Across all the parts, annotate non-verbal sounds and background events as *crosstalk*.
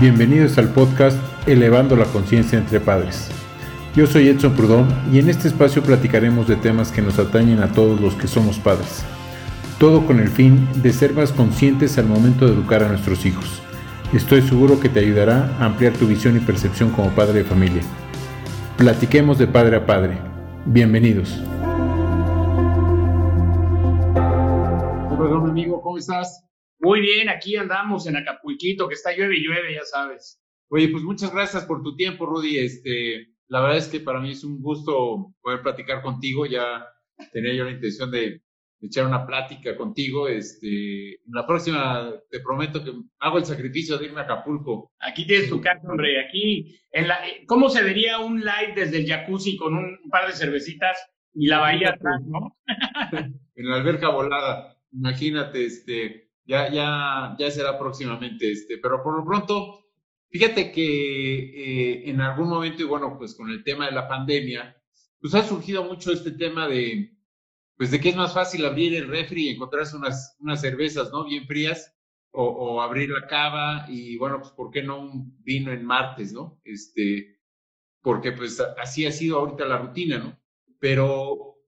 Bienvenidos al podcast Elevando la Conciencia entre Padres. Yo soy Edson Prudón y en este espacio platicaremos de temas que nos atañen a todos los que somos padres. Todo con el fin de ser más conscientes al momento de educar a nuestros hijos. Estoy seguro que te ayudará a ampliar tu visión y percepción como padre de familia. Platiquemos de padre a padre. Bienvenidos. Perdón, amigo, ¿cómo estás? Muy bien, aquí andamos en Acapulquito, que está llueve y llueve, ya sabes. Oye, pues muchas gracias por tu tiempo, Rudy. Este, la verdad es que para mí es un gusto poder platicar contigo. Ya tenía yo la intención de echar una plática contigo. Este, la próxima te prometo que hago el sacrificio de irme a Acapulco. Aquí tienes tu casa, hombre. Aquí, en la, ¿cómo se vería un live desde el jacuzzi con un par de cervecitas y la bahía atrás, no? *laughs* en la alberca volada. Imagínate, este, ya, ya, ya será próximamente, este, pero por lo pronto, fíjate que eh, en algún momento, y bueno, pues con el tema de la pandemia, pues ha surgido mucho este tema de, pues de que es más fácil abrir el refri y encontrarse unas, unas cervezas, ¿no? Bien frías, o, o abrir la cava, y bueno, pues ¿por qué no un vino en martes, ¿no? Este, porque pues así ha sido ahorita la rutina, ¿no? Pero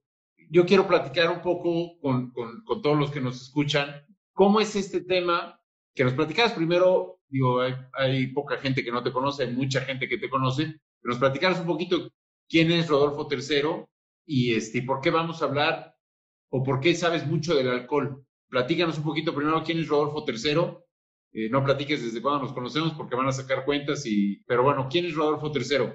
yo quiero platicar un poco con, con, con todos los que nos escuchan ¿Cómo es este tema? Que nos platicabas primero, digo, hay, poca gente que no te conoce, hay mucha gente que te conoce, pero nos platicaras un poquito quién es Rodolfo III y este, por qué vamos a hablar o por qué sabes mucho del alcohol. Platícanos un poquito primero quién es Rodolfo III. Eh, no platiques desde cuándo nos conocemos porque van a sacar cuentas y, pero bueno, ¿quién es Rodolfo III?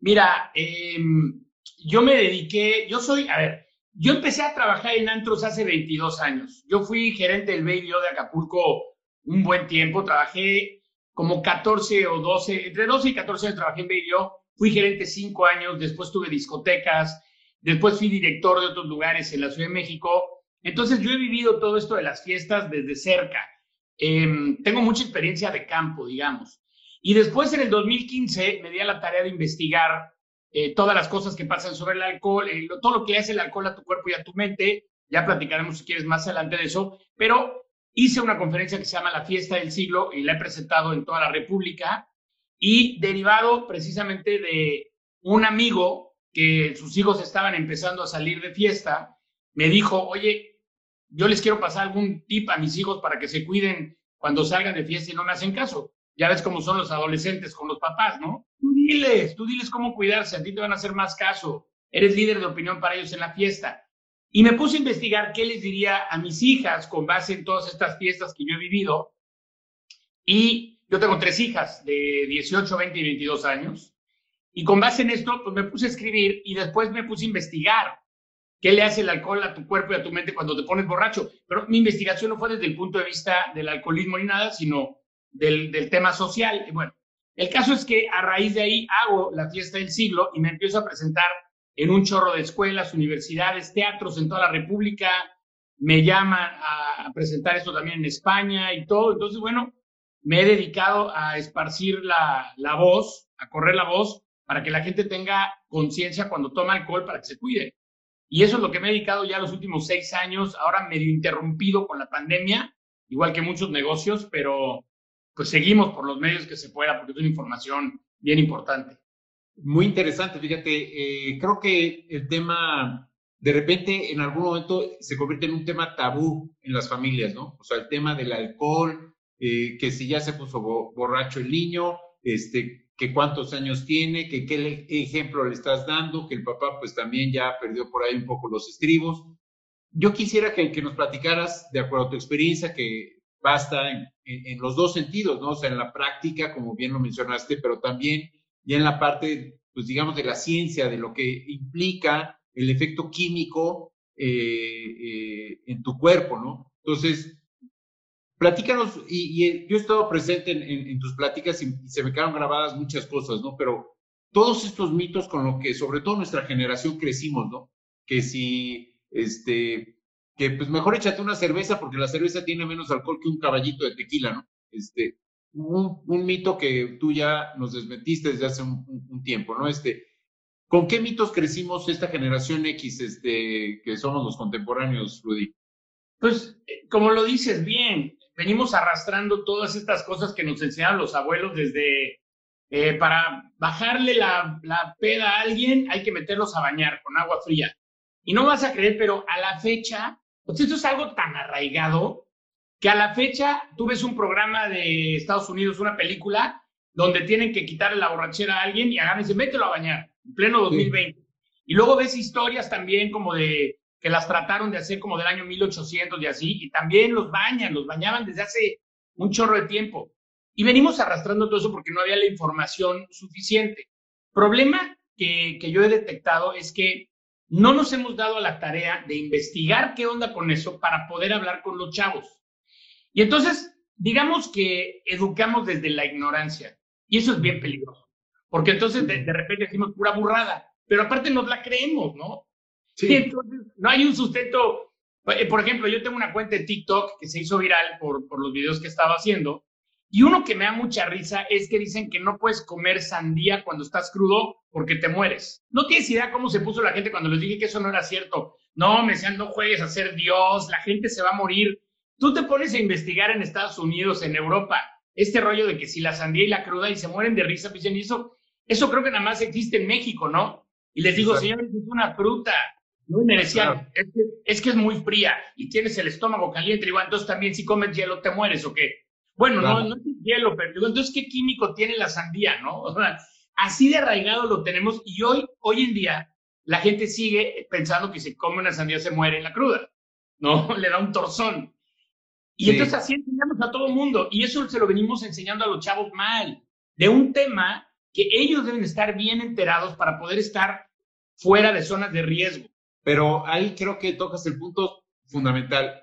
Mira, em, yo me dediqué, yo soy, a ver, yo empecé a trabajar en antros hace 22 años. Yo fui gerente del Baby de Acapulco un buen tiempo. Trabajé como 14 o 12, entre 12 y 14 años trabajé en Baby Fui gerente 5 años, después tuve discotecas, después fui director de otros lugares en la Ciudad de México. Entonces yo he vivido todo esto de las fiestas desde cerca. Em, tengo mucha experiencia de campo, digamos. Y después en el 2015 me di a la tarea de investigar eh, todas las cosas que pasan sobre el alcohol, eh, todo lo que hace el alcohol a tu cuerpo y a tu mente. Ya platicaremos si quieres más adelante de eso, pero hice una conferencia que se llama La Fiesta del Siglo y la he presentado en toda la República y derivado precisamente de un amigo que sus hijos estaban empezando a salir de fiesta, me dijo, oye, yo les quiero pasar algún tip a mis hijos para que se cuiden cuando salgan de fiesta y no me hacen caso. Ya ves cómo son los adolescentes con los papás, ¿no? Tú diles, tú diles cómo cuidarse, a ti te van a hacer más caso. Eres líder de opinión para ellos en la fiesta. Y me puse a investigar qué les diría a mis hijas con base en todas estas fiestas que yo he vivido. Y yo tengo tres hijas de 18, 20 y 22 años. Y con base en esto, pues me puse a escribir y después me puse a investigar qué le hace el alcohol a tu cuerpo y a tu mente cuando te pones borracho. Pero mi investigación no fue desde el punto de vista del alcoholismo ni nada, sino del, tema social. Bueno, el caso es que a raíz de ahí hago la fiesta del siglo y me empiezo a presentar en un chorro de escuelas, universidades, teatros en toda la República. Me llaman a presentar esto también en España y todo. Entonces, bueno, me he dedicado a esparcir la, la voz, a correr la voz, para que la gente tenga conciencia cuando toma alcohol para que se cuide. Y eso es lo que me he dedicado ya los últimos seis años, ahora medio interrumpido con la pandemia, igual que muchos negocios, pero pues seguimos por los medios que se pueda, porque es una información bien importante. Muy interesante, fíjate, eh, creo que el tema, de repente, en algún momento se convierte en un tema tabú en las familias, ¿no? O sea, el tema del alcohol, eh, que si ya se puso borracho el niño, este, que cuántos años tiene, que qué ejemplo le estás dando, que el papá pues también ya perdió por ahí un poco los estribos. Yo quisiera que, que nos platicaras, de acuerdo a tu experiencia, que basta en, los dos sentidos, ¿no? O sea, en la práctica, como bien lo mencionaste, pero también ya en la parte, pues digamos, de la ciencia, de lo que implica el efecto químico eh, eh, en tu cuerpo, ¿no? Entonces, platícanos, y, yo he estado presente en, tus pláticas y, se me quedaron grabadas muchas cosas, ¿no? Pero todos estos mitos con los que sobre todo nuestra generación crecimos, ¿no? Que si, este, que pues mejor échate una cerveza porque la cerveza tiene menos alcohol que un caballito de tequila, ¿no? Este, un, un mito que tú ya nos desmentiste desde hace un, tiempo, ¿no? Este, ¿con qué mitos crecimos esta generación X, este, que somos los contemporáneos, Rudy? Pues, como lo dices bien, venimos arrastrando todas estas cosas que nos enseñaron los abuelos desde eh, para bajarle la, la peda a alguien hay que meterlos a bañar con agua fría. Y no vas a creer, pero a la fecha, pues esto es algo tan arraigado que a la fecha tú ves un programa de Estados Unidos, una película, donde tienen que quitarle la borrachera a alguien y hagan y dicen, mételo a bañar, en pleno 2020. Y luego ves historias también como de que las trataron de hacer como del año 1800 y así, y también los bañan, los bañaban desde hace un chorro de tiempo. Y venimos arrastrando todo eso porque no había la información suficiente. Problema que, que yo he detectado es que no nos hemos dado a la tarea de investigar qué onda con eso para poder hablar con los chavos. Y entonces, digamos que educamos desde la ignorancia. Y eso es bien peligroso. Porque entonces de, de repente decimos pura burrada, pero aparte nos la creemos, ¿no? Sí. entonces no hay un sustento. Eh, por ejemplo, yo tengo una cuenta de TikTok que se hizo viral por, por los videos que estaba haciendo. Y uno que me da mucha risa es que dicen que no puedes comer sandía cuando estás crudo porque te mueres. No tienes idea cómo se puso la gente cuando les dije que eso no era cierto. No, me decían, no juegues a ser Dios, la gente se va a morir. Tú te pones a investigar en Estados Unidos, en Europa, este rollo de que si la sandía y la cruda y se mueren de risa, pues dicen, eso, eso creo que nada más existe en México, ¿no? Y les digo, señores, es una fruta. No me decían, es, que, es, que, es muy fría y tienes el estómago caliente. Igual, entonces también si comes hielo te mueres o qué. Bueno, claro. no, no es hielo, pero digo, entonces, ¿qué químico tiene la sandía, no? O sea, así de arraigado lo tenemos y hoy, hoy en día, la gente sigue pensando que si come una sandía se muere en la cruda, ¿no? *laughs* Le da un torzón. Y sí. entonces así enseñamos a todo el mundo y eso se lo venimos enseñando a los chavos mal, de un tema que ellos deben estar bien enterados para poder estar fuera de zonas de riesgo. Pero ahí creo que tocas el punto fundamental.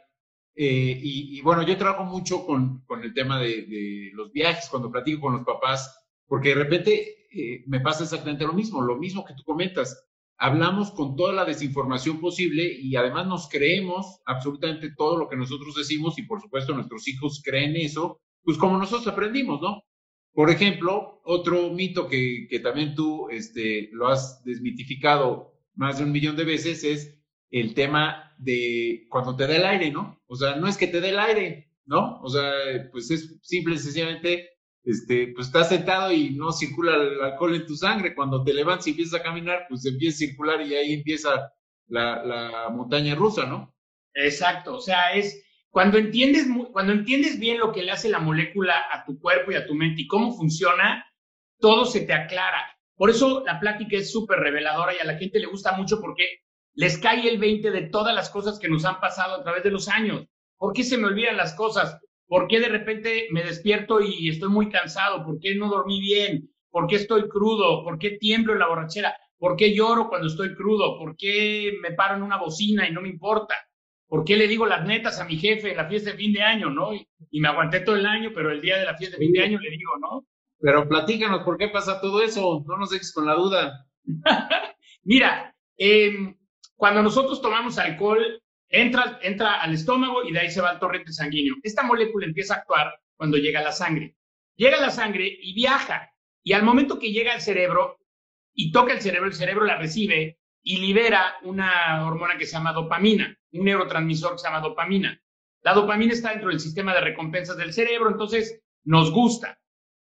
Eh, y, bueno, yo trabajo mucho con, con el tema de, de, los viajes, cuando platico con los papás, porque de repente eh, me pasa exactamente lo mismo, lo mismo que tú comentas. Hablamos con toda la desinformación posible y además nos creemos absolutamente todo lo que nosotros decimos y por supuesto nuestros hijos creen eso, pues como nosotros aprendimos, ¿no? Por ejemplo, otro mito que, que también tú este, lo has desmitificado más de un millón de veces es el tema de cuando te da el aire, ¿no? O sea, no es que te dé el aire, ¿no? O sea, pues es simple y sencillamente, este, pues estás sentado y no circula el alcohol en tu sangre. Cuando te levantas y empiezas a caminar, pues empieza a circular y ahí empieza la, montaña rusa, ¿no? Exacto, o sea, es cuando entiendes, cuando entiendes bien lo que le hace la molécula a tu cuerpo y a tu mente y cómo funciona, todo se te aclara. Por eso la plática es súper reveladora y a la gente le gusta mucho porque les cae el 20 de todas las cosas que nos han pasado a través de los años. ¿Por qué se me olvidan las cosas? ¿Por qué de repente me despierto y estoy muy cansado? ¿Por qué no dormí bien? ¿Por qué estoy crudo? ¿Por qué tiemblo en la borrachera? ¿Por qué lloro cuando estoy crudo? ¿Por qué me paro en una bocina y no me importa? ¿Por qué le digo las netas a mi jefe en la fiesta de fin de año, no? Y, y me aguanté todo el año, pero el día de la fiesta de fin de año le digo, ¿no? Pero platícanos, ¿por qué pasa todo eso? No nos dejes con la duda. *laughs* Mira, eh, cuando nosotros tomamos alcohol, entra, entra al estómago y de ahí se va al torrente sanguíneo. Esta molécula empieza a actuar cuando llega a la sangre. Llega a la sangre y viaja. Y al momento que llega al cerebro y toca el cerebro, el cerebro la recibe y libera una hormona que se llama dopamina, un neurotransmisor que se llama dopamina. La dopamina está dentro del sistema de recompensas del cerebro, entonces nos gusta.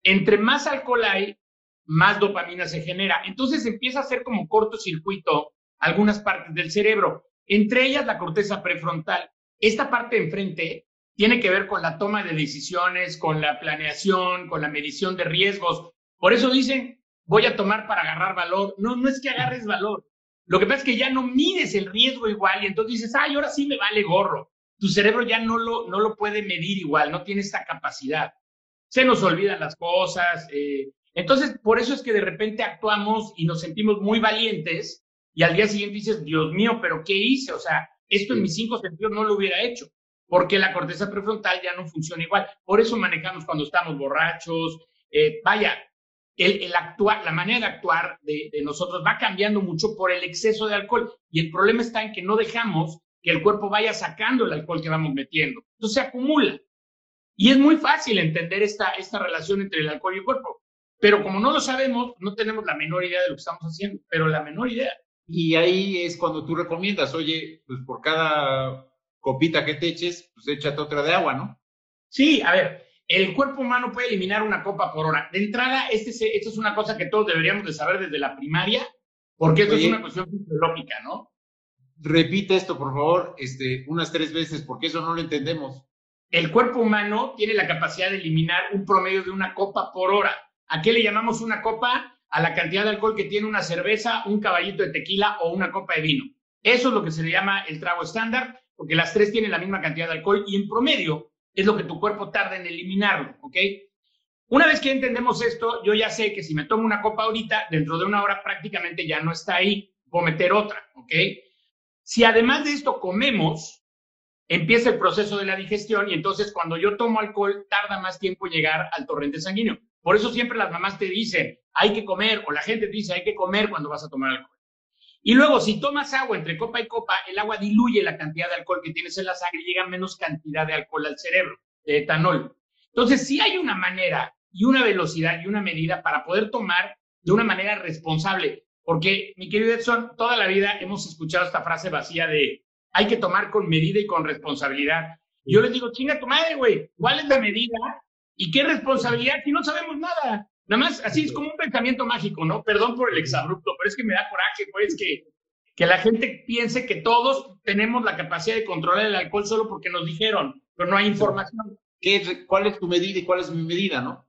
Entre más alcohol hay, más dopamina se genera. Entonces empieza a ser como cortocircuito algunas partes del cerebro, entre ellas la corteza prefrontal. Esta parte enfrente tiene que ver con la toma de decisiones, con la planeación, con la medición de riesgos. Por eso dicen, voy a tomar para agarrar valor. No, no es que agarres valor. Lo que pasa es que ya no mides el riesgo igual y entonces dices, ay, ahora sí me vale gorro. Tu cerebro ya no lo, no lo puede medir igual, no tiene esta capacidad. Se nos olvidan las cosas. Eh, entonces, por eso es que de repente actuamos y nos sentimos muy valientes y al día siguiente dices, Dios mío, pero ¿qué hice? O sea, esto en mis cinco sentidos no lo hubiera hecho, porque la corteza prefrontal ya no funciona igual. Por eso manejamos cuando estamos borrachos. Eh, vaya, el, el, actuar, la manera de actuar de, de, nosotros va cambiando mucho por el exceso de alcohol. Y el problema está en que no dejamos que el cuerpo vaya sacando el alcohol que vamos metiendo. Entonces se acumula. Y es muy fácil entender esta, esta relación entre el alcohol y el cuerpo. Pero como no lo sabemos, no tenemos la menor idea de lo que estamos haciendo, pero la menor idea. Y ahí es cuando tú recomiendas, oye, pues por cada copita que te eches, pues échate otra de agua, ¿no? Sí, a ver, el cuerpo humano puede eliminar una copa por hora. De entrada, este, esto es una cosa que todos deberíamos de saber desde la primaria, porque esto es una cuestión fisiológica, ¿no? Repite esto, por favor, este, unas tres veces, porque eso no lo entendemos. El cuerpo humano tiene la capacidad de eliminar un promedio de una copa por hora. ¿A qué le llamamos una copa? A la cantidad de alcohol que tiene una cerveza, un caballito de tequila o una copa de vino. Eso es lo que se le llama el trago estándar, porque las tres tienen la misma cantidad de alcohol y en promedio es lo que tu cuerpo tarda en eliminarlo, ¿ok? Una vez que entendemos esto, yo ya sé que si me tomo una copa ahorita, dentro de una hora prácticamente ya no está ahí, puedo meter otra, ¿ok? Si además de esto comemos, empieza el proceso de la digestión y entonces cuando yo tomo alcohol tarda más tiempo llegar al torrente sanguíneo. Por eso siempre las mamás te dicen, hay que comer, o la gente te dice, hay que comer cuando vas a tomar alcohol. Y luego, si tomas agua entre copa y copa, el agua diluye la cantidad de alcohol que tienes en la sangre y llega menos cantidad de alcohol al cerebro, de etanol. Entonces, sí hay una manera y una velocidad y una medida para poder tomar de una manera responsable. Porque, mi querido Edson, toda la vida hemos escuchado esta frase vacía de hay que tomar con medida y con responsabilidad. yo les digo, chinga tu madre, güey, ¿cuál es la medida y qué responsabilidad si no sabemos nada? Nada más, así es como un pensamiento mágico, ¿no? Perdón por el exabrupto, pero es que me da coraje, pues, que, que la gente piense que todos tenemos la capacidad de controlar el alcohol solo porque nos dijeron, pero no hay información. ¿Qué, ¿Cuál es tu medida y cuál es mi medida, no?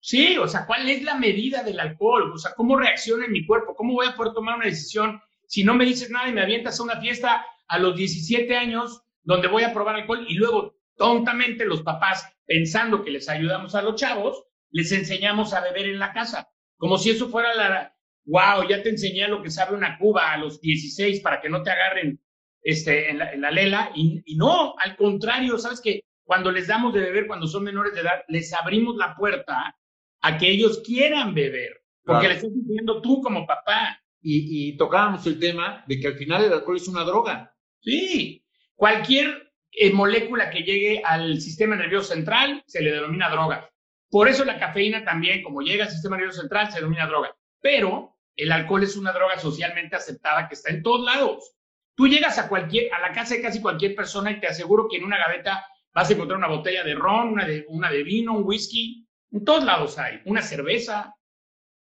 Sí, o sea, ¿cuál es la medida del alcohol? O sea, ¿cómo reacciona en mi cuerpo? ¿Cómo voy a poder tomar una decisión si no me dices nada y me avientas a una fiesta a los 17 años donde voy a probar alcohol y luego tontamente los papás pensando que les ayudamos a los chavos, les enseñamos a beber en la casa, como si eso fuera la, wow, ya te enseñé lo que sabe una cuba a los 16 para que no te agarren este, en, la, lela, y, no, al contrario, sabes que cuando les damos de beber cuando son menores de edad, les abrimos la puerta a que ellos quieran beber, porque les estás diciendo tú como papá. Y, y tocábamos el tema de que al final el alcohol es una droga. Sí, cualquier eh, molécula que llegue al sistema nervioso central se le denomina droga. Por eso la cafeína también, como llega al sistema nervioso central, se denomina droga. Pero el alcohol es una droga socialmente aceptada que está en todos lados. Tú llegas a cualquier, a la casa de casi cualquier persona y te aseguro que en una gaveta vas a encontrar una botella de ron, una de, una de vino, un whisky. En todos lados hay. Una cerveza.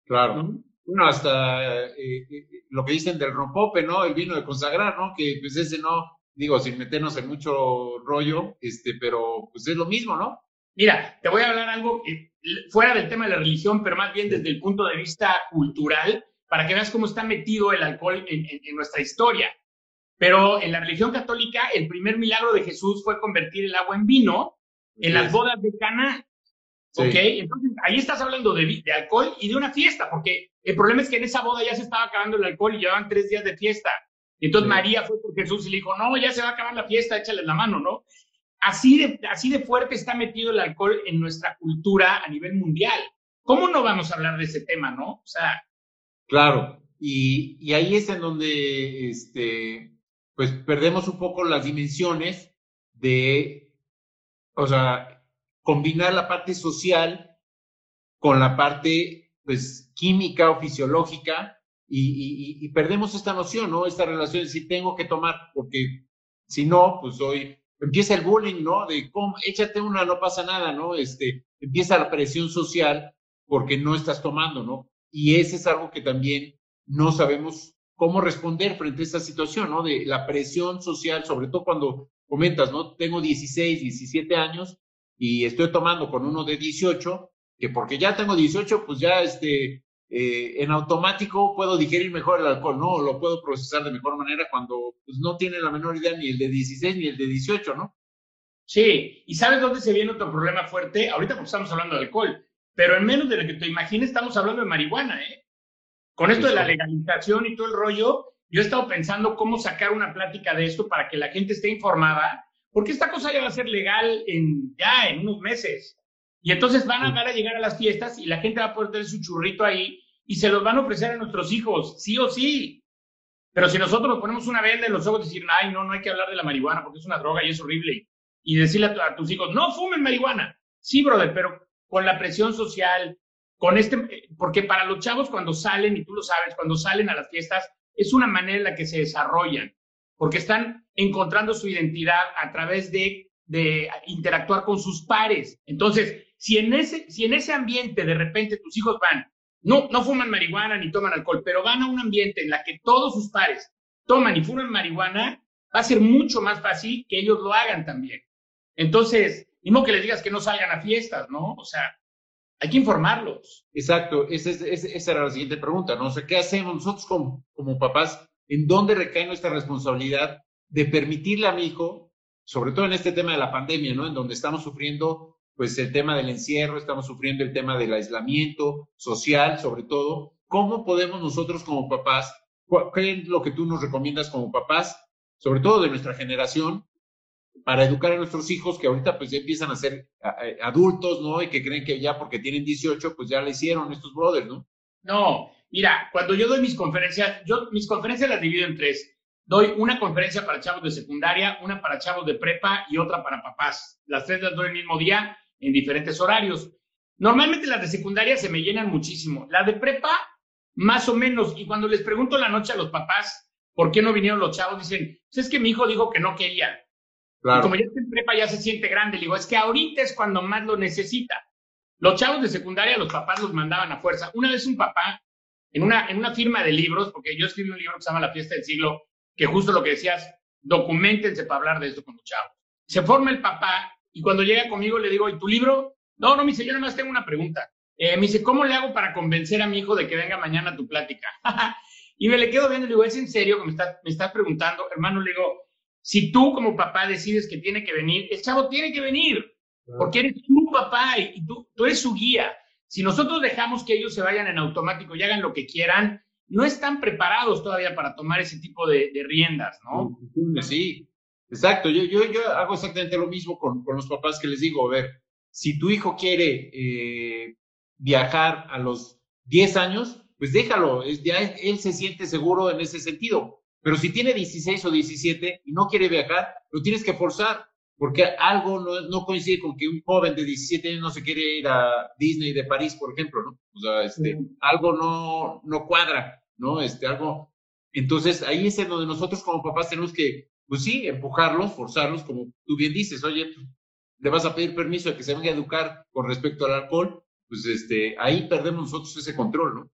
Claro. Bueno, hasta eh, eh, lo que dicen del rompope, ¿no? El vino de consagrar, ¿no? Que pues ese no, digo, sin meternos en mucho rollo, este, pero pues es lo mismo, ¿no? Mira, te voy a hablar algo eh, fuera del tema de la religión, pero más bien desde el punto de vista cultural, para que veas cómo está metido el alcohol en, nuestra historia. Pero en la religión católica, el primer milagro de Jesús fue convertir el agua en vino en las bodas de Cana. ¿Ok? Entonces, ahí estás hablando de, de, alcohol y de una fiesta, porque el problema es que en esa boda ya se estaba acabando el alcohol y llevaban tres días de fiesta. Entonces María fue por Jesús y le dijo, no, ya se va a acabar la fiesta, échale la mano, ¿no? Así de, así de fuerte está metido el alcohol en nuestra cultura a nivel mundial. ¿Cómo no vamos a hablar de ese tema, no? O sea. Claro, y, y ahí es en donde, este, pues perdemos un poco las dimensiones de, o sea, combinar la parte social con la parte, pues, química o fisiológica y, y, y, perdemos esta noción, ¿no? Esta relación de si tengo que tomar, porque si no, pues soy empieza el bullying, ¿no? De cómo, échate una, no pasa nada, ¿no? Este, empieza la presión social porque no estás tomando, ¿no? Y ese es algo que también no sabemos cómo responder frente a esta situación, ¿no? De la presión social, sobre todo cuando comentas, ¿no? Tengo 16, 17 años y estoy tomando con uno de 18, que porque ya tengo 18, pues ya este, eh, en automático puedo digerir mejor el alcohol, no, lo puedo procesar de mejor manera cuando pues, no tiene la menor idea ni el de 16 ni el de 18, ¿no? Sí, y ¿sabes dónde se viene otro problema fuerte? Ahorita porque estamos hablando de alcohol, pero en menos de lo que te imagines estamos hablando de marihuana, ¿eh? Con esto de la legalización y todo el rollo, yo he estado pensando cómo sacar una plática de esto para que la gente esté informada, porque esta cosa ya va a ser legal en, ya en unos meses. Y entonces van a, van a llegar a las fiestas y la gente va a poder tener su churrito ahí y se los van a ofrecer a nuestros hijos, sí o sí. Pero si nosotros nos ponemos una venda en los ojos y decir, ay, no, no hay que hablar de la marihuana porque es una droga y es horrible, y decirle a, tus hijos, no fumen marihuana. Sí, brother, pero con la presión social, con este, porque para los chavos cuando salen, y tú lo sabes, cuando salen a las fiestas, es una manera en la que se desarrollan, porque están encontrando su identidad a través de de interactuar con sus pares. Entonces, si en ese, si en ese ambiente de repente tus hijos van, no, no fuman marihuana ni toman alcohol, pero van a un ambiente en la que todos sus pares toman y fuman marihuana, va a ser mucho más fácil que ellos lo hagan también. Entonces, mismo que les digas que no salgan a fiestas, ¿no? O sea, hay que informarlos. Exacto, esa, esa era la siguiente pregunta, ¿no? O sea, ¿qué hacemos nosotros como, como papás? ¿En dónde recae nuestra responsabilidad de permitirle a mi hijo, sobre todo en este tema de la pandemia, ¿no? En donde estamos sufriendo, pues, el tema del encierro, estamos sufriendo el tema del aislamiento social, sobre todo. ¿Cómo podemos nosotros como papás, qué lo que tú nos recomiendas como papás, sobre todo de nuestra generación, para educar a nuestros hijos que ahorita pues ya empiezan a ser adultos, ¿no? Y que creen que ya porque tienen 18, pues ya le hicieron estos brothers, ¿no? No, mira, cuando yo doy mis conferencias, yo mis conferencias las divido en tres. Doy una conferencia para chavos de secundaria, una para chavos de prepa y otra para papás. Las tres las doy el mismo día en diferentes horarios. Normalmente las de secundaria se me llenan muchísimo. La de prepa, más o menos. Y cuando les pregunto la noche a los papás por qué no vinieron los chavos, dicen, pues es que mi hijo dijo que no quería. Y como ya está en prepa, ya se siente grande. Le digo, es que ahorita es cuando más lo necesita. Los chavos de secundaria, los papás los mandaban a fuerza. Una vez un papá, en una, en una firma de libros, porque yo escribí un libro que se llama La fiesta del siglo, que justo lo que decías, documentense para hablar de esto con los chavos. Se forma el papá y cuando llega conmigo le digo, ¿y tu libro? No, no, me dice, yo nada más tengo una pregunta. Eh, me dice, ¿cómo le hago para convencer a mi hijo de que venga mañana a tu plática? *laughs* y me le quedo viendo y le digo, ¿es en serio que me estás, me estás preguntando? Hermano, le digo, si tú como papá decides que tiene que venir, el chavo tiene que venir, porque eres tu papá y, tú, tú eres su guía. Si nosotros dejamos que ellos se vayan en automático y hagan lo que quieran, no están preparados todavía para tomar ese tipo de, riendas, ¿no? Sí, exacto. Yo, yo, yo hago exactamente lo mismo con, con, los papás que les digo, a ver, si tu hijo quiere eh, viajar a los 10 años, pues déjalo, ya él se siente seguro en ese sentido. Pero si tiene 16 o 17 y no quiere viajar, lo tienes que forzar, porque algo no, coincide con que un joven de 17 años no se quiere ir a Disney de París, por ejemplo, ¿no? O sea, este, algo no, no cuadra, ¿no? Este, algo. Entonces, ahí es en donde nosotros como papás tenemos que, pues sí, empujarlos, forzarlos, como tú bien dices, oye, le vas a pedir permiso de que se venga a educar con respecto al alcohol, pues este, ahí perdemos nosotros ese control, ¿no?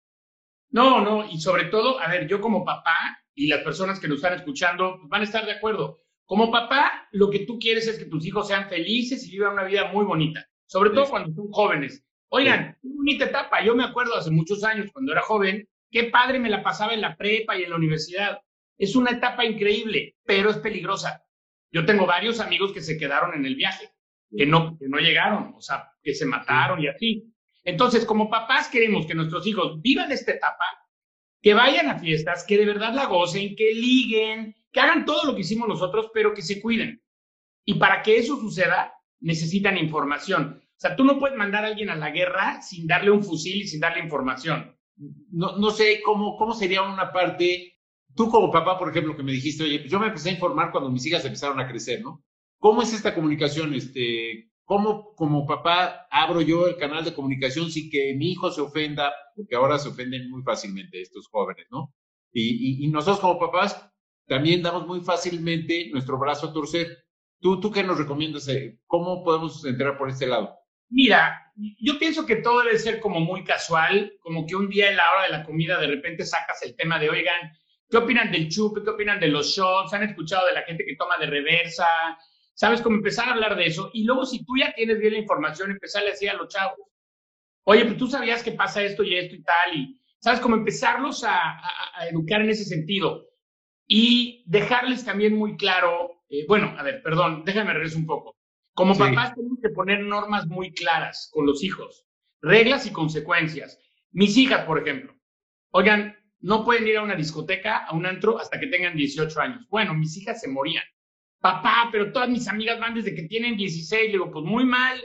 No, no, y sobre todo, a ver, yo como papá, y las personas que nos están escuchando van a estar de acuerdo. Como papá, lo que tú quieres es que tus hijos sean felices y vivan una vida muy bonita, sobre todo cuando son jóvenes. Oigan, qué bonita etapa. Yo me acuerdo hace muchos años, cuando era joven, qué padre me la pasaba en la prepa y en la universidad. Es una etapa increíble, pero es peligrosa. Yo tengo varios amigos que se quedaron en el viaje, que no, que no llegaron, o sea, que se mataron y así. Entonces, como papás queremos que nuestros hijos vivan esta etapa, que vayan a fiestas, que de verdad la gocen, que liguen, que hagan todo lo que hicimos nosotros, pero que se cuiden. Y para que eso suceda, necesitan información. O sea, tú no puedes mandar a alguien a la guerra sin darle un fusil y sin darle información. No, no sé cómo, cómo sería una parte, tú como papá, por ejemplo, que me dijiste, oye, pues yo me empecé a informar cuando mis hijas empezaron a crecer, ¿no? ¿Cómo es esta comunicación? Este, ¿Cómo como papá abro yo el canal de comunicación sin que mi hijo se ofenda? Porque ahora se ofenden muy fácilmente estos jóvenes, ¿no? Y, y, nosotros como papás también damos muy fácilmente nuestro brazo a torcer. ¿Tú, ¿Tú qué nos recomiendas? Eh, ¿Cómo podemos entrar por este lado? Mira, yo pienso que todo debe ser como muy casual, como que un día en la hora de la comida de repente sacas el tema de, oigan, ¿qué opinan del chupe? ¿Qué opinan de los shots? ¿Han escuchado de la gente que toma de reversa? ¿Sabes? cómo empezar a hablar de eso. Y luego, si tú ya tienes bien la información, empezarle así a los chavos. Oye, pues tú sabías que pasa esto y esto y tal. Y, ¿sabes? cómo empezarlos a, educar en ese sentido. Y dejarles también muy claro, eh, bueno, a ver, perdón, déjame regresar un poco. Como papás tenemos que poner normas muy claras con los hijos, reglas y consecuencias. Mis hijas, por ejemplo, oigan, no pueden ir a una discoteca, a un antro, hasta que tengan 18 años. Bueno, mis hijas se morían papá, pero todas mis amigas van desde que tienen 16. Le digo, pues muy mal,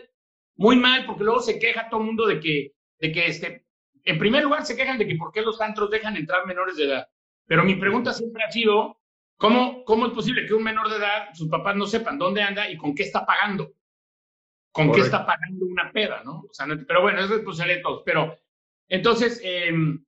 muy mal, porque luego se queja todo el mundo de que, de que este, en primer lugar se quejan de que por qué los antros dejan entrar menores de edad. Pero mi pregunta siempre ha sido, ¿cómo, cómo es posible que un menor de edad, sus papás no sepan dónde anda y con qué está pagando? ¿Con qué está pagando una peda, no? O sea, pero bueno, es responsabilidad de todos. Pero entonces, em,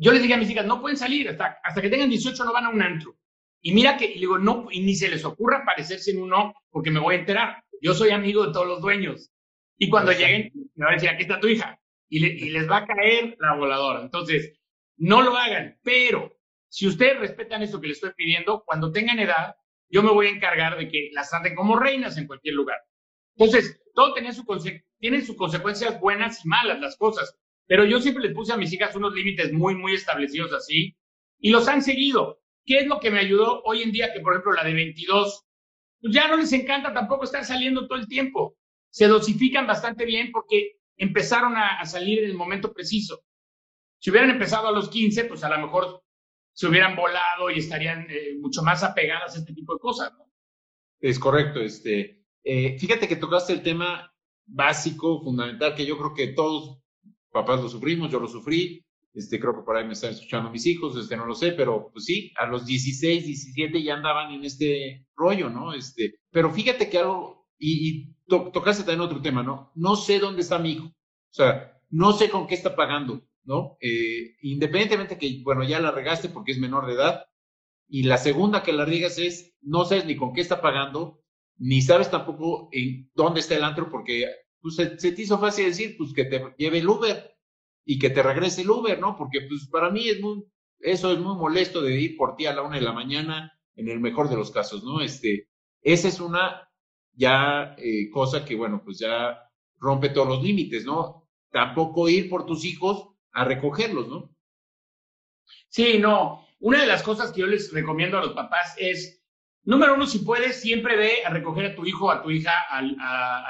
yo les dije a mis hijas, no pueden salir, hasta, hasta que tengan 18 no van a un antro. Y mira que, y digo, no, y ni se les ocurra aparecerse en uno porque me voy a enterar. Yo soy amigo de todos los dueños. Y cuando lleguen, me van a decir, aquí está tu hija. Y, y les va a caer la voladora. Entonces, no lo hagan. Pero si ustedes respetan eso que les estoy pidiendo, cuando tengan edad, yo me voy a encargar de que las traten como reinas en cualquier lugar. Entonces, todo tiene, su tiene sus consecuencias buenas y malas las cosas. Pero yo siempre les puse a mis hijas unos límites muy, muy establecidos así y los han seguido. ¿Qué es lo que me ayudó hoy en día que, por ejemplo, la de 22, pues ya no les encanta tampoco estar saliendo todo el tiempo? Se dosifican bastante bien porque empezaron a, salir en el momento preciso. Si hubieran empezado a los 15, pues a lo mejor se hubieran volado y estarían eh, mucho más apegadas a este tipo de cosas. ¿no? Es correcto. Este, eh, fíjate que tocaste el tema básico, fundamental, que yo creo que todos papás lo sufrimos, yo lo sufrí, este, creo que por ahí me están escuchando mis hijos, este, no lo sé, pero pues sí, a los 16, 17 ya andaban en este rollo, ¿no? Este, pero fíjate que algo, y, tocaste también otro tema, ¿no? No sé dónde está mi hijo, o sea, no sé con qué está pagando, ¿no? Eh, independientemente que, bueno, ya la regaste porque es menor de edad, y la segunda que la riegas es, no sabes ni con qué está pagando, ni sabes tampoco en dónde está el antro porque pues, se, te hizo fácil decir, pues que te lleve el Uber y que te regrese el Uber, ¿no? Porque pues para mí es muy, eso es muy molesto de ir por ti a la una de la mañana, en el mejor de los casos, ¿no? Este, esa es una ya eh, cosa que, bueno, pues ya rompe todos los límites, ¿no? Tampoco ir por tus hijos a recogerlos, ¿no? Sí, no. Una de las cosas que yo les recomiendo a los papás es Número uno, si puedes, siempre ve a recoger a tu hijo o a tu hija a,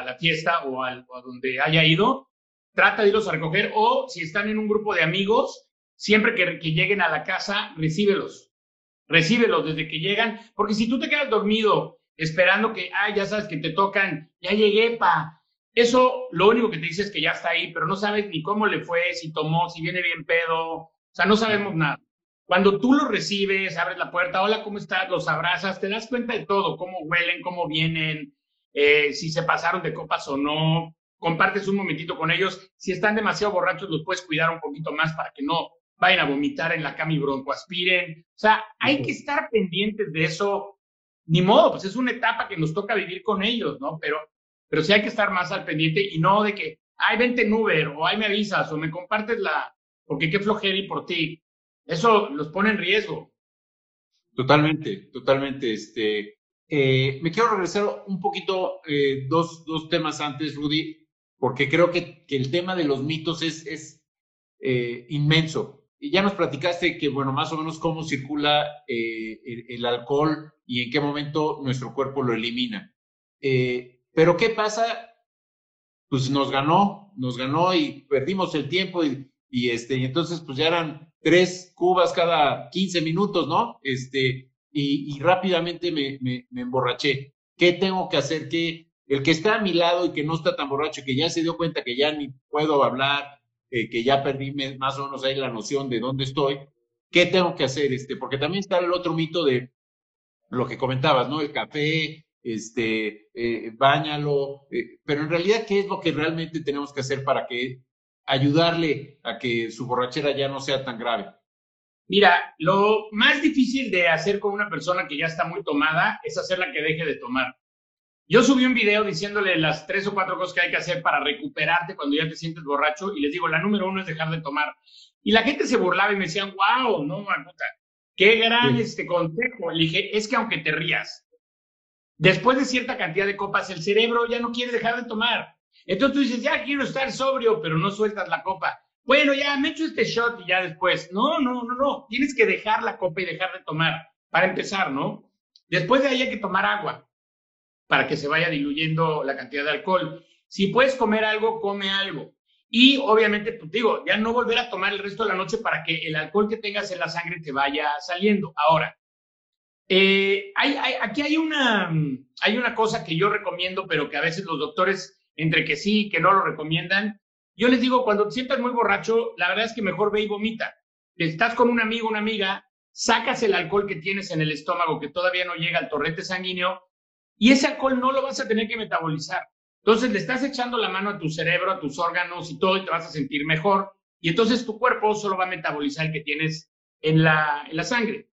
la fiesta o, a donde haya ido. Trata de irlos a recoger o si están en un grupo de amigos, siempre que, lleguen a la casa, recíbelos. Recíbelos desde que llegan, porque si tú te quedas dormido esperando que, ah, ya sabes que te tocan, ya llegué, pa. Eso lo único que te dice es que ya está ahí, pero no sabes ni cómo le fue, si tomó, si viene bien pedo. O sea, no sabemos nada. Cuando tú los recibes, abres la puerta, hola, ¿cómo estás? Los abrazas, te das cuenta de todo, cómo huelen, cómo vienen, eh, si se pasaron de copas o no, compartes un momentito con ellos. Si están demasiado borrachos, los puedes cuidar un poquito más para que no vayan a vomitar en la cama y broncoaspiren. O sea, hay que estar pendientes de eso. Ni modo, pues es una etapa que nos toca vivir con ellos, ¿no? Pero, pero sí hay que estar más al pendiente y no de que, ay, vente en Uber, o ay, me avisas, o me compartes la, porque qué flojera y por ti. Eso los pone en riesgo. Totalmente, totalmente. Este, eh, me quiero regresar un poquito eh, dos, dos, temas antes, Rudy, porque creo que, que el tema de los mitos es, es eh, inmenso. Y ya nos platicaste que, bueno, más o menos cómo circula el, alcohol y en qué momento nuestro cuerpo lo elimina. pero ¿qué pasa? Pues nos ganó, nos ganó y perdimos el tiempo y, y este, y entonces pues ya eran tres cubas cada 15 minutos, ¿no? Este, y, rápidamente me, emborraché. ¿Qué tengo que hacer? Que el que está a mi lado y que no está tan borracho, que ya se dio cuenta que ya ni puedo hablar, eh, que ya perdí más o menos ahí la noción de dónde estoy, ¿qué tengo que hacer? Este, porque también está el otro mito de lo que comentabas, ¿no? El café, este, eh, báñalo, eh, pero en realidad, ¿qué es lo que realmente tenemos que hacer para que ayudarle a que su borrachera ya no sea tan grave? Mira, lo más difícil de hacer con una persona que ya está muy tomada es hacerla que deje de tomar. Yo subí un video diciéndole las tres o cuatro cosas que hay que hacer para recuperarte cuando ya te sientes borracho y les digo, la número uno es dejar de tomar. Y la gente se burlaba y me decían, wow, no, puta, qué gran este consejo. Le dije, es que aunque te rías, después de cierta cantidad de copas, el cerebro ya no quiere dejar de tomar. Entonces tú dices, ya quiero estar sobrio, pero no sueltas la copa. Bueno, ya me echo este shot y ya después. No, no, no, no. Tienes que dejar la copa y dejar de tomar para empezar, ¿no? Después de ahí hay que tomar agua para que se vaya diluyendo la cantidad de alcohol. Si puedes comer algo, come algo. Y obviamente, pues digo, ya no volver a tomar el resto de la noche para que el alcohol que tengas en la sangre te vaya saliendo. Ahora, eh, aquí hay una, hay una cosa que yo recomiendo, pero que a veces los doctores entre que sí que no lo recomiendan. Yo les digo, cuando te sientas muy borracho, la verdad es que mejor ve y vomita. Estás con un amigo, una amiga, sacas el alcohol que tienes en el estómago que todavía no llega al torrente sanguíneo y ese alcohol no lo vas a tener que metabolizar. Entonces le estás echando la mano a tu cerebro, a tus órganos y todo y te vas a sentir mejor. Y entonces tu cuerpo solo va a metabolizar el que tienes en la, en la sangre.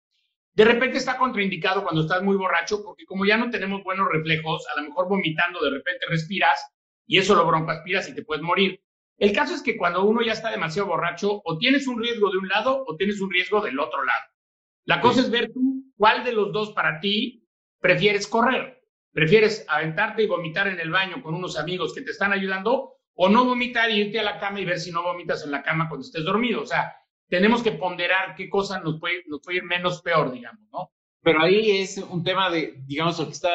De repente está contraindicado cuando estás muy borracho, porque como ya no tenemos buenos reflejos, a lo mejor vomitando de repente respiras y eso lo broncoaspiras y te puedes morir. El caso es que cuando uno ya está demasiado borracho, o tienes un riesgo de un lado o tienes un riesgo del otro lado. La cosa es ver tú cuál de los dos para ti prefieres correr. ¿Prefieres aventarte y vomitar en el baño con unos amigos que te están ayudando o no vomitar y irte a la cama y ver si no vomitas en la cama cuando estés dormido? O sea, tenemos que ponderar qué cosa nos puede, nos puede ir menos peor, digamos, ¿no? Pero ahí es un tema de, digamos, el que está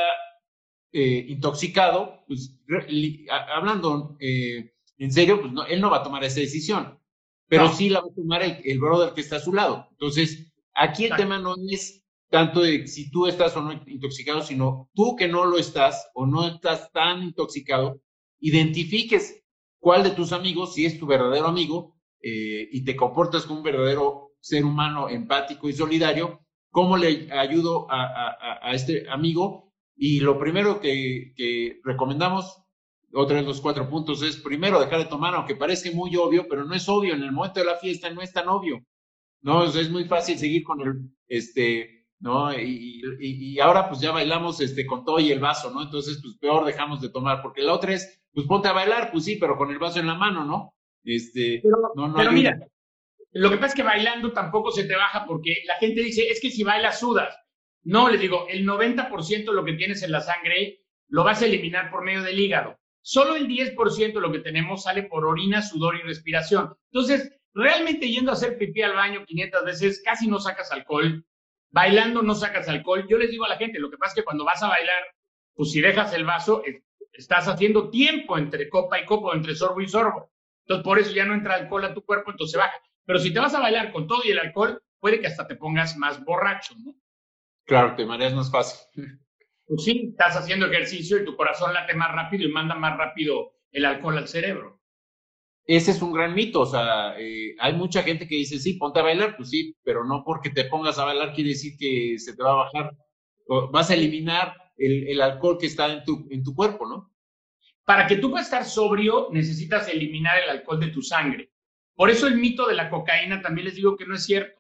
eh, intoxicado, pues hablando eh, en serio, pues no, él no va a tomar esa decisión, pero sí la va a tomar el, el, brother que está a su lado. Entonces, aquí el tema no es tanto de si tú estás o no intoxicado, sino tú que no lo estás o no estás tan intoxicado, identifiques cuál de tus amigos, si es tu verdadero amigo, eh, y te comportas como un verdadero ser humano empático y solidario, cómo le ayudo a, a, a este amigo. Y lo primero que, que recomendamos, otra de los cuatro puntos, es primero dejar de tomar, aunque parece muy obvio, pero no es obvio. En el momento de la fiesta no es tan obvio. No, es muy fácil seguir con el, este, ¿no? Y, y, ahora pues ya bailamos este, con todo y el vaso, ¿no? Entonces, pues peor dejamos de tomar, porque la otra es, pues ponte a bailar, pues sí, pero con el vaso en la mano, ¿no? Este, pero, no, no mira, lo que pasa es que bailando tampoco se te baja porque la gente dice, es que si bailas sudas. No, les digo, el 90% de lo que tienes en la sangre lo vas a eliminar por medio del hígado. Solo el 10% de lo que tenemos sale por orina, sudor y respiración. Entonces, realmente yendo a hacer pipí al baño 500 veces, casi no sacas alcohol, Bailando no sacas alcohol. Yo les digo a la gente, lo que pasa es que cuando vas a bailar, pues si dejas el vaso, estás haciendo tiempo entre copa y copa, entre sorbo y sorbo. Entonces, por eso ya no entra alcohol a tu cuerpo, entonces baja. Pero si te vas a bailar con todo y el alcohol, puede que hasta te pongas más borracho, ¿no? Claro, te mareas más fácil. Pues sí, estás haciendo ejercicio y tu corazón late más rápido y manda más rápido el alcohol al cerebro ese es un gran mito, o sea, eh, hay mucha gente que dice, sí, ponte a bailar, pues sí, pero no porque te pongas a bailar quiere decir que se te va a bajar, vas a eliminar el, el, alcohol que está en tu, en tu cuerpo, ¿no? Para que tú puedas estar sobrio, necesitas eliminar el alcohol de tu sangre. Por eso el mito de la cocaína también les digo que no es cierto.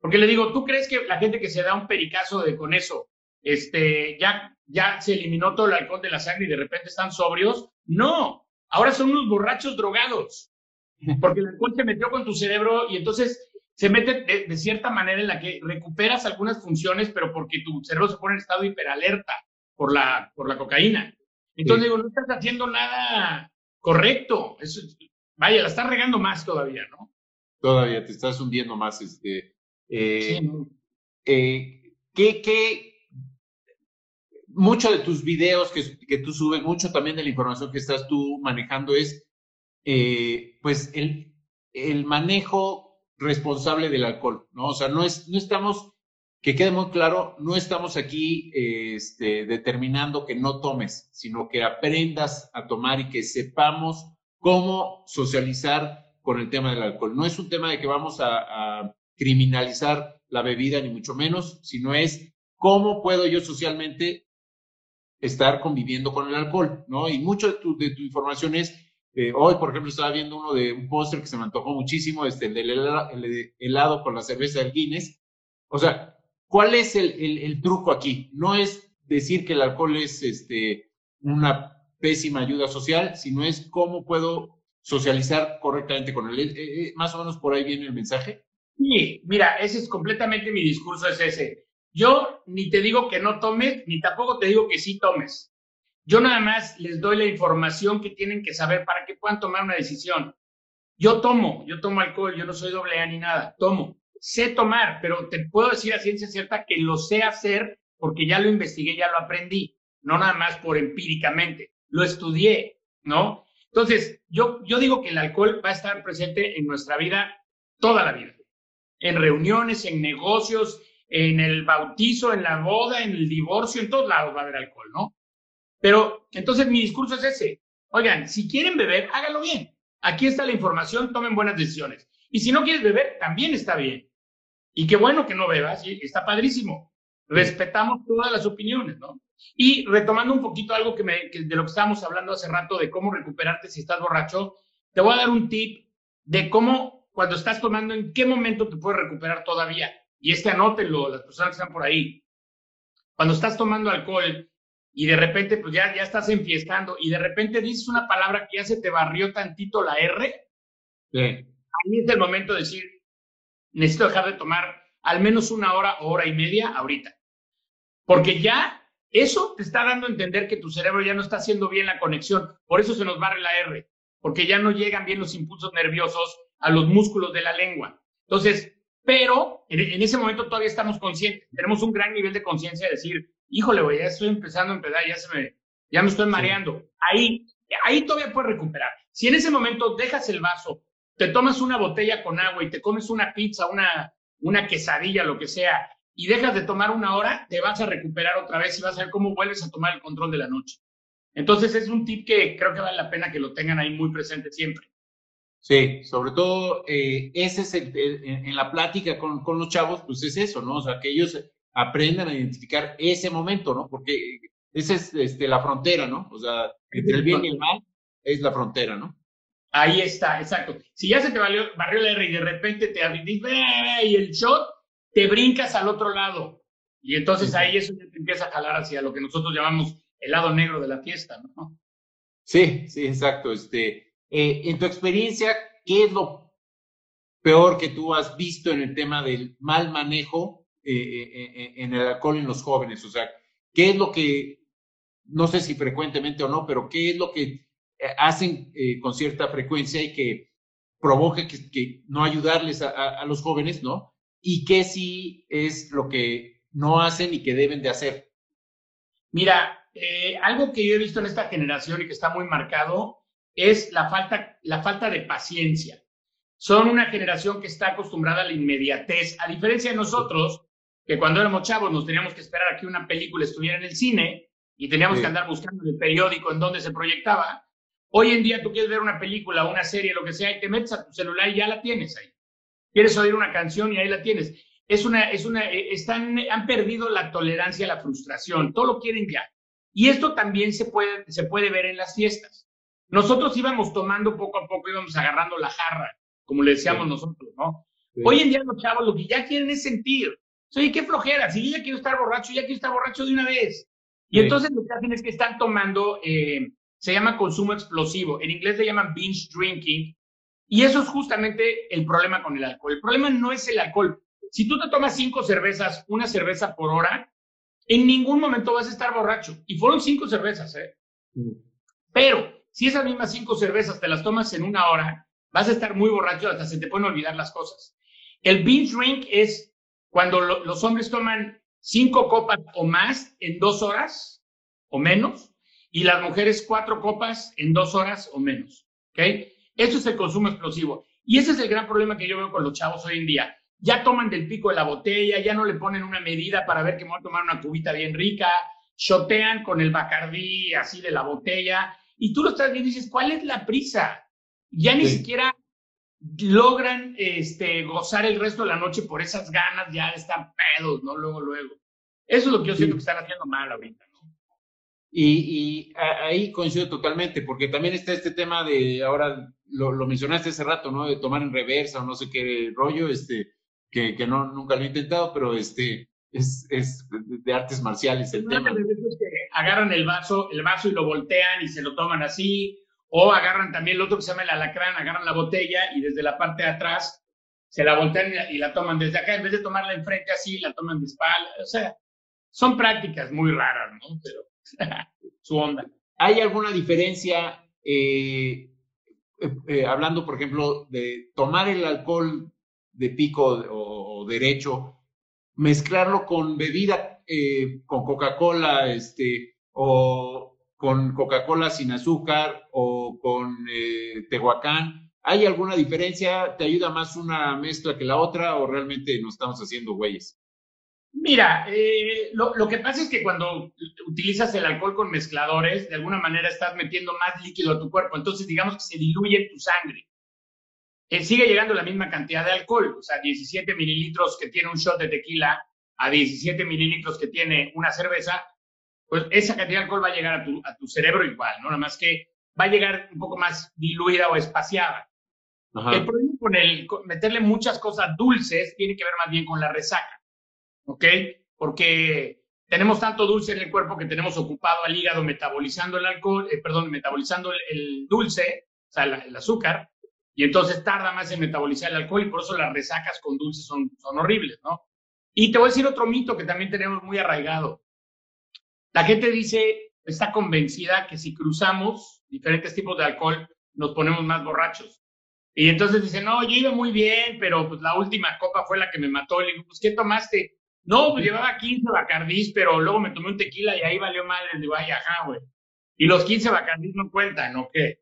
Porque le digo, ¿tú crees que la gente que se da un pericazo de con eso, este, ya, ya se eliminó todo el alcohol de la sangre y de repente están sobrios? No, Ahora son unos borrachos drogados, porque el alcohol se metió con tu cerebro y entonces se mete de, cierta manera en la que recuperas algunas funciones, pero porque tu cerebro se pone en estado hiperalerta por la, por la cocaína. Entonces digo, no estás haciendo nada correcto. Eso, vaya, la estás regando más todavía, ¿no? Todavía te estás hundiendo más. Este, eh, eh, ¿qué, qué, mucho de tus videos que, que, tú subes, mucho también de la información que estás tú manejando es, eh, pues, el, el manejo responsable del alcohol, ¿no? O sea, no, es, no estamos, que quede muy claro, no estamos aquí este, determinando que no tomes, sino que aprendas a tomar y que sepamos cómo socializar con el tema del alcohol. No es un tema de que vamos a criminalizar la bebida, ni mucho menos, sino es cómo puedo yo socialmente estar conviviendo con el alcohol, ¿no? Y mucho de tu, de tu información es, eh, hoy, por ejemplo, estaba viendo uno de un póster que se me antojó muchísimo, este, el del helado, el helado con la cerveza del Guinness. O sea, ¿cuál es el, truco aquí? No es decir que el alcohol es este, una pésima ayuda social, sino es cómo puedo socializar correctamente con él. Eh, eh, más o menos por ahí viene el mensaje. Sí, mira, ese es completamente mi discurso, es ese. Yo ni te digo que no tomes, ni tampoco te digo que sí tomes. Yo nada más les doy la información que tienen que saber para que puedan tomar una decisión. Yo tomo, yo tomo alcohol, yo no soy doble A ni nada, tomo. Sé tomar, pero te puedo decir a ciencia cierta que lo sé hacer porque ya lo investigué, ya lo aprendí, no nada más por empíricamente, lo estudié, ¿no? Entonces, yo, yo digo que el alcohol va a estar presente en nuestra vida toda la vida, en reuniones, en negocios, en el bautizo, en la boda, en el divorcio, en todos lados va a haber alcohol, ¿no? Pero entonces mi discurso es ese. Oigan, si quieren beber, háganlo bien. Aquí está la información, tomen buenas decisiones. Y si no quieres beber, también está bien. Y qué bueno que no bebas, está padrísimo. Respetamos todas las opiniones, ¿no? Y retomando un poquito algo que, de lo que estábamos hablando hace rato, de cómo recuperarte si estás borracho, te voy a dar un tip de cómo, cuando estás tomando, en qué momento te puedes recuperar todavía y este anótenlo, las personas que están por ahí. Cuando estás tomando alcohol y de repente pues ya, ya estás enfiestando y de repente dices una palabra que ya se te barrió tantito la R, ahí es el momento de decir, necesito dejar de tomar al menos una hora o hora y media ahorita. Porque ya eso te está dando a entender que tu cerebro ya no está haciendo bien la conexión. Por eso se nos barre la R, porque ya no llegan bien los impulsos nerviosos a los músculos de la lengua. Entonces, pero en, ese momento todavía estamos conscientes, tenemos un gran nivel de conciencia de decir, híjole, ya estoy empezando a empezar, ya se me, ya me estoy mareando. Ahí, ahí todavía puedes recuperar. Si en ese momento dejas el vaso, te tomas una botella con agua y te comes una pizza, una, una quesadilla, lo que sea, y dejas de tomar una hora, te vas a recuperar otra vez y vas a ver cómo vuelves a tomar el control de la noche. Entonces es un tip que creo que vale la pena que lo tengan ahí muy presente siempre. Sí, sobre todo eh, ese es el, en, la plática con, con, los chavos, pues es eso, ¿no? O sea, que ellos aprendan a identificar ese momento, ¿no? Porque esa es este, la frontera, ¿no? O sea, entre el bien y el mal es la frontera, ¿no? Ahí está, exacto. Si ya se te valió, barrió la R y de repente te dices, y el shot, te brincas al otro lado. Y entonces ahí eso ya te empieza a jalar hacia lo que nosotros llamamos el lado negro de la fiesta, ¿no? Sí, sí, exacto. Este, eh, en tu experiencia, ¿qué es lo peor que tú has visto en el tema del mal manejo eh, eh, en el alcohol en los jóvenes? O sea, ¿qué es lo que, no sé si frecuentemente o no, pero qué es lo que hacen con cierta frecuencia y que provoca que, no ayudarles a, los jóvenes, ¿no? Y qué sí es lo que no hacen y que deben de hacer. Mira, algo que yo he visto en esta generación y que está muy marcado es la falta, la falta de paciencia. Son una generación que está acostumbrada a la inmediatez, a diferencia de nosotros, que cuando éramos chavos nos teníamos que esperar a que una película estuviera en el cine y teníamos que andar buscando en el periódico en donde se proyectaba. Hoy en día tú quieres ver una película, una serie, lo que sea, y te metes a tu celular y ya la tienes ahí. Quieres oír una canción y ahí la tienes. Es una, es una, eh, están, han perdido la tolerancia a la frustración, todo lo quieren ya. Y esto también se puede, se puede ver en las fiestas. Nosotros íbamos tomando poco a poco, íbamos agarrando la jarra, como le decíamos nosotros, ¿no? Hoy en día los chavos lo que ya quieren es sentir. Oye, qué flojera, si yo ya quiero estar borracho, ya quiero estar borracho de una vez. Y entonces lo que hacen es que están tomando, eh, se llama consumo explosivo, en inglés le llaman binge drinking, y eso es justamente el problema con el alcohol. El problema no es el alcohol. Si tú te tomas cinco cervezas, una cerveza por hora, en ningún momento vas a estar borracho. Y fueron cinco cervezas, ¿eh? Pero si esas mismas cinco cervezas te las tomas en una hora, vas a estar muy borracho, hasta se te pueden olvidar las cosas. El binge drink es cuando los hombres toman cinco copas o más en dos horas o menos, y las mujeres cuatro copas en dos horas o menos. ¿Ok? Eso es el consumo explosivo. Y ese es el gran problema que yo veo con los chavos hoy en día. Ya toman del pico de la botella, ya no le ponen una medida para ver que me voy a tomar una cubita bien rica, shotean con el bacardí así de la botella y tú lo estás viendo y dices, ¿cuál es la prisa? Ya ni siquiera logran este, gozar el resto de la noche por esas ganas ya estar pedos, ¿no? Luego, luego. Eso es lo que yo siento que están haciendo mal ahorita, ¿no? Y, ahí coincido totalmente, porque también está este tema de, ahora lo, lo, mencionaste hace rato, ¿no? De tomar en reversa o no sé qué rollo, este, que, que no, nunca lo he intentado, pero este, es, es de artes marciales el tema. agarran el vaso, el vaso y lo voltean y se lo toman así, o agarran también el otro que se llama el alacrán, agarran la botella y desde la parte de atrás se la voltean y la, toman desde acá, en vez de tomarla enfrente así, la toman de espalda, o sea, son prácticas muy raras, ¿no? Pero *laughs* su onda. ¿Hay alguna diferencia, eh, eh, eh, hablando, por ejemplo, de tomar el alcohol de pico o derecho mezclarlo con bebida, eh, con Coca-Cola, este, o con Coca-Cola sin azúcar, o con eh, Tehuacán. ¿Hay alguna diferencia? ¿Te ayuda más una mezcla que la otra o realmente nos estamos haciendo güeyes? Mira, eh, lo, lo, que pasa es que cuando utilizas el alcohol con mezcladores, de alguna manera estás metiendo más líquido a tu cuerpo, entonces digamos que se diluye tu sangre. Eh, sigue llegando la misma cantidad de alcohol, o sea, 17 mililitros que tiene un shot de tequila a 17 mililitros que tiene una cerveza, pues esa cantidad de alcohol va a llegar a tu, a tu cerebro igual, ¿no? Nada más que va a llegar un poco más diluida o espaciada. El problema con el meterle muchas cosas dulces tiene que ver más bien con la resaca, ¿ok? Porque tenemos tanto dulce en el cuerpo que tenemos ocupado al hígado metabolizando el alcohol, eh, perdón, metabolizando el, dulce, o sea, el azúcar, y entonces tarda más en metabolizar el alcohol y por eso las resacas con dulces son, son horribles, ¿no? Y te voy a decir otro mito que también tenemos muy arraigado. La gente dice, está convencida que si cruzamos diferentes tipos de alcohol, nos ponemos más borrachos. Y entonces dice, no, yo iba muy bien, pero pues la última copa fue la que me mató. Le digo, pues, ¿qué tomaste? No, pues llevaba 15 bacardís, pero luego me tomé un tequila y ahí valió mal. Le digo, ay. Y los 15 bacardís no cuentan, ¿o qué?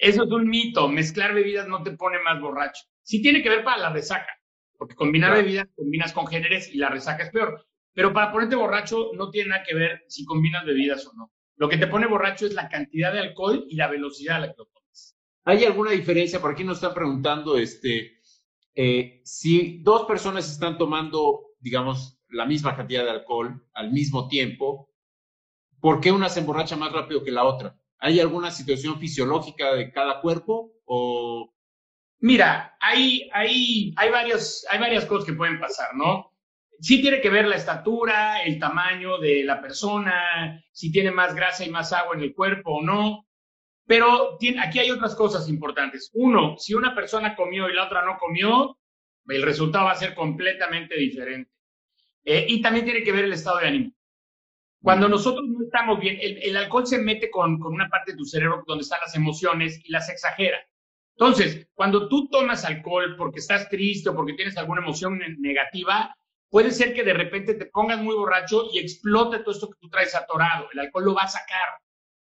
Eso es un mito. Mezclar bebidas no te pone más borracho. Sí tiene que ver para la resaca, porque combinar bebidas combinas con géneros y la resaca es peor. Pero para ponerte borracho no tiene nada que ver si combinas bebidas o no. Lo que te pone borracho es la cantidad de alcohol y la velocidad a la que lo tomas. ¿Hay alguna diferencia? Por aquí nos están preguntando, este, eh, si dos personas están tomando, digamos, la misma cantidad de alcohol al mismo tiempo, ¿por qué una se emborracha más rápido que la otra? ¿Hay alguna situación fisiológica de cada cuerpo o...? Mira, hay, hay, hay, varios, hay varias cosas que pueden pasar, ¿no? Sí tiene que ver la estatura, el tamaño de la persona, si tiene más grasa y más agua en el cuerpo o no. Pero aquí hay otras cosas importantes. Uno, si una persona comió y la otra no comió, el resultado va a ser completamente diferente. Eh, y también tiene que ver el estado de ánimo. Cuando nosotros no estamos bien, el, alcohol se mete con, con, una parte de tu cerebro donde están las emociones y las exagera. Entonces, cuando tú tomas alcohol porque estás triste o porque tienes alguna emoción negativa, puede ser que de repente te pongas muy borracho y explote todo esto que tú traes atorado. El alcohol lo va a sacar.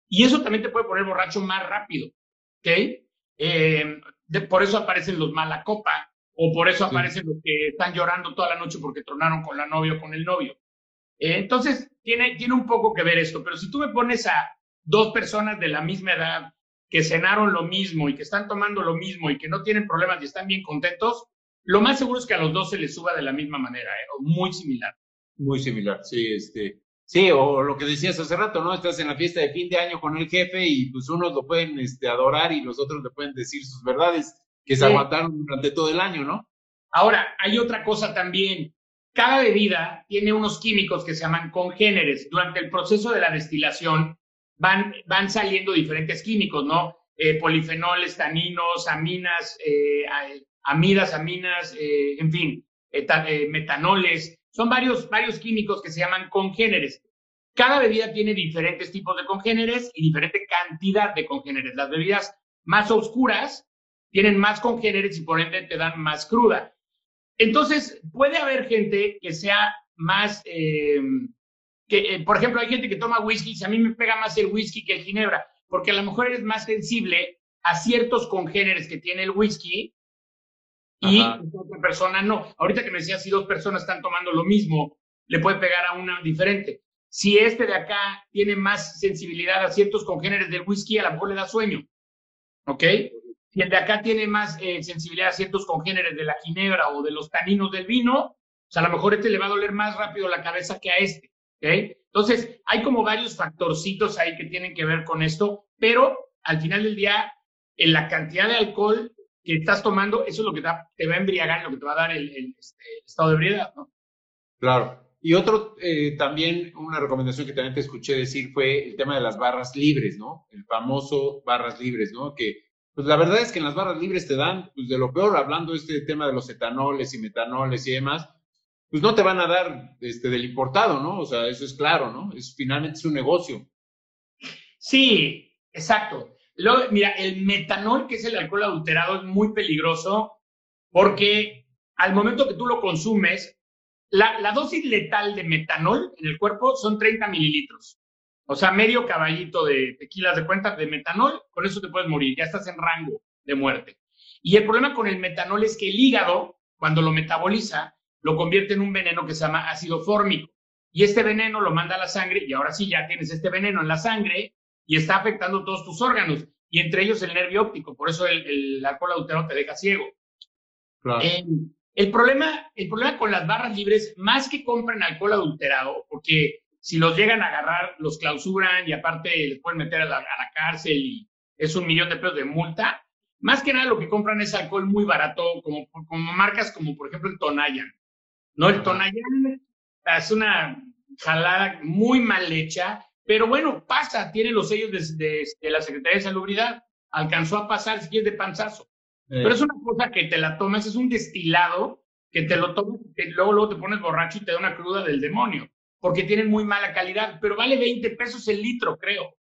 Y eso también te puede poner borracho más rápido. ¿Ok? Eh, por eso aparecen los mala copa o por eso aparecen los que están llorando toda la noche porque tronaron con la novia o con el novio. Eh, entonces, tiene, tiene un poco que ver esto, pero si tú me pones a dos personas de la misma edad que cenaron lo mismo y que están tomando lo mismo y que no tienen problemas y están bien contentos, lo más seguro es que a los dos se les suba de la misma manera, ¿eh? o muy similar. Muy similar, sí, este. Sí, o lo que decías hace rato, ¿no? Estás en la fiesta de fin de año con el jefe y pues unos lo pueden este, adorar y los otros le pueden decir sus verdades que se aguantaron durante todo el año, ¿no? Ahora, hay otra cosa también cada bebida tiene unos químicos que se llaman congéneres. Durante el proceso de la destilación van, van saliendo diferentes químicos, ¿no? Eh, polifenoles, taninos, aminas, eh, amidas, aminas, eh, en fin, metanoles. Son varios, varios químicos que se llaman congéneres. Cada bebida tiene diferentes tipos de congéneres y diferente cantidad de congéneres. Las bebidas más oscuras tienen más congéneres y por ende te dan más cruda. Entonces, puede haber gente que sea más, eh, que, eh, por ejemplo, hay gente que toma whisky, y a mí me pega más el whisky que el ginebra, porque a lo mejor eres más sensible a ciertos congéneres que tiene el whisky y otra persona no. Ahorita que me decías, si dos personas están tomando lo mismo, le puede pegar a una diferente. Si este de acá tiene más sensibilidad a ciertos congéneres del whisky, a lo mejor le da sueño. ¿Ok? Si el de acá tiene más eh, sensibilidad a ciertos congéneres de la ginebra o de los taninos del vino, pues a lo mejor este le va a doler más rápido la cabeza que a este. ¿okay? Entonces, hay como varios factorcitos ahí que tienen que ver con esto, pero al final del día, en la cantidad de alcohol que estás tomando, eso es lo que te va a embriagar, lo que te va a dar el, este, estado de ebriedad, ¿no? Claro. Y otro, eh, también, una recomendación que también te escuché decir fue el tema de las barras libres, ¿no? El famoso barras libres, ¿no? Que pues la verdad es que en las barras libres te dan, pues de lo peor, hablando de este tema de los etanoles y metanoles y demás, pues no te van a dar este, del importado, ¿no? O sea, eso es claro, ¿no? Es finalmente es un negocio. Sí, exacto. mira, el metanol, que es el alcohol adulterado, es muy peligroso porque al momento que tú lo consumes, la, la dosis letal de metanol en el cuerpo son 30 mililitros. O sea, medio caballito de tequilas de cuenta de metanol, con eso te puedes morir, ya estás en rango de muerte. Y el problema con el metanol es que el hígado, cuando lo metaboliza, lo convierte en un veneno que se llama ácido fórmico. Y este veneno lo manda a la sangre y ahora sí ya tienes este veneno en la sangre y está afectando todos tus órganos y entre ellos el nervio óptico. Por eso el, alcohol adulterado te deja ciego. Claro. Eh, el, problema, el problema con las barras libres, más que compren alcohol adulterado, porque si los llegan a agarrar, los clausuran y aparte les pueden meter a la, cárcel y es un millón de pesos de multa. más que nada lo que compran es alcohol muy barato, como, como marcas como por ejemplo el Tonayan. No, el Tonayan es una jalada muy mal hecha, pero bueno, pasa, tiene los sellos de, la Secretaría de Salubridad, alcanzó a pasar si quieres de panzazo. Pero es una cosa que te la tomas, es un destilado que te lo tomas, que luego, luego te pones borracho y te da una cruda del demonio, porque tienen muy mala calidad, pero vale 20 pesos el litro, creo.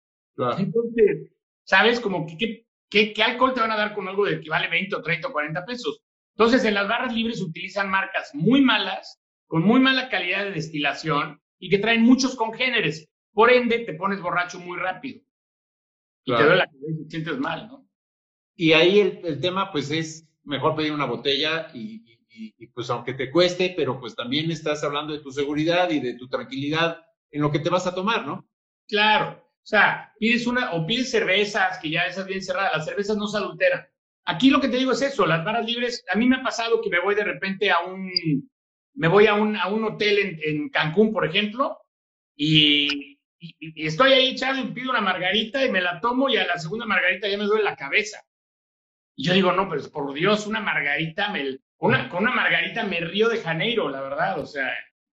Entonces, ¿sabes? Como que, ¿qué, ¿qué, alcohol te van a dar con algo de que vale 20 o 30 o 40 pesos? Entonces, en las barras libres utilizan marcas muy malas, con muy mala calidad de destilación y que traen muchos congéneres. Por ende, te pones borracho muy rápido. Y te duele la cabeza y te sientes mal, ¿no? Y ahí el, tema, pues, es mejor pedir una botella y, pues, aunque te cueste, pero pues también estás hablando de tu seguridad y de tu tranquilidad en lo que te vas a tomar, ¿no? Claro. O sea, pides una, o pides cervezas, que ya esas bien cerradas, las cervezas no se adulteran. Aquí lo que te digo es eso, las barras libres, a mí me ha pasado que me voy de repente a un, me voy a un, a un hotel en, en Cancún, por ejemplo, y, y, estoy ahí echado y pido una margarita y me la tomo y a la segunda margarita ya me duele la cabeza. Y yo digo, no, pero por Dios, una margarita, me, una, con una margarita me río de Janeiro, la verdad, o sea.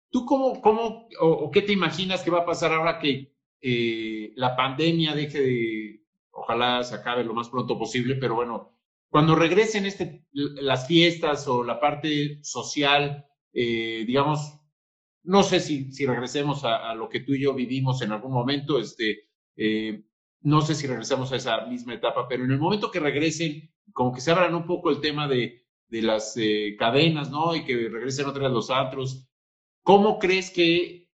¿Tú cómo, cómo o, qué te imaginas que va a pasar ahora que eh, la pandemia deje de, ojalá se acabe lo más pronto posible, pero bueno, cuando regresen este, las fiestas o la parte social, eh, digamos, no sé si, si regresemos a, lo que tú y yo vivimos en algún momento, este, eh, no sé si regresamos a esa misma etapa, pero en el momento que regresen, como que se abran un poco el tema de, de las eh, cadenas, ¿no? Y que regresen otra vez los antros. ¿Cómo crees que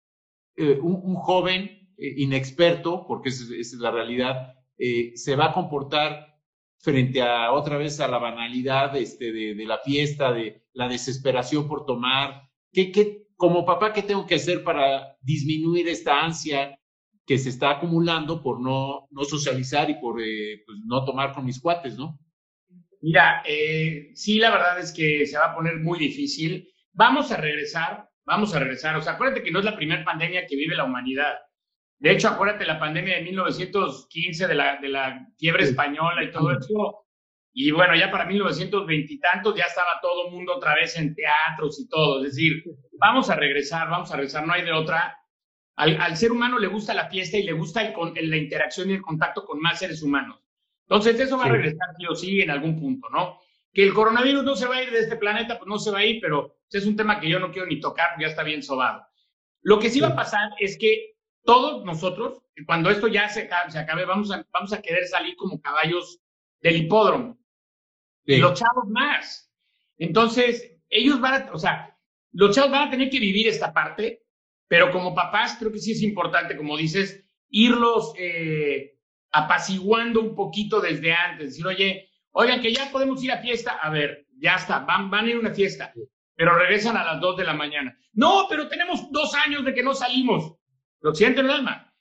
eh, un, joven inexperto, porque esa es, la realidad, se va a comportar frente a otra vez a la banalidad este, de, de la fiesta, de la desesperación por tomar? ¿Qué, qué, como papá, ¿qué tengo que hacer para disminuir esta ansia que se está acumulando por no, no socializar y por eh, pues, no tomar con mis cuates, ¿no? Mira, eh, sí, la verdad es que se va a poner muy difícil. Vamos a regresar, vamos a regresar. O sea, acuérdate que no es la primera pandemia que vive la humanidad. De hecho, acuérdate la pandemia de 1915, de la, de la fiebre española y todo eso. Y bueno, ya para 1920 y tantos ya estaba todo el mundo otra vez en teatros y todo. Es decir, vamos a regresar, vamos a regresar, no hay de otra. Al, ser humano le gusta la fiesta y le gusta el, la interacción y el contacto con más seres humanos. Entonces, eso va a regresar sí o sí en algún punto, ¿no? Que el coronavirus no se va a ir de este planeta, pues no se va a ir, pero es un tema que yo no quiero ni tocar ya está bien sobado. Lo que sí va a pasar es que todos nosotros, cuando esto ya se, se acabe, vamos a, vamos a querer salir como caballos del hipódromo y los chavos más. Entonces, ellos van a, o sea, los chavos van a tener que vivir esta parte, pero como papás creo que sí es importante, como dices, irlos eh, apaciguando un poquito desde antes, decir, oye, oigan, que ya podemos ir a fiesta, a ver, ya está, van, van a ir a una fiesta, pero regresan a las 2 de la mañana. No, pero tenemos dos años de que no salimos. Lo sienten el alma.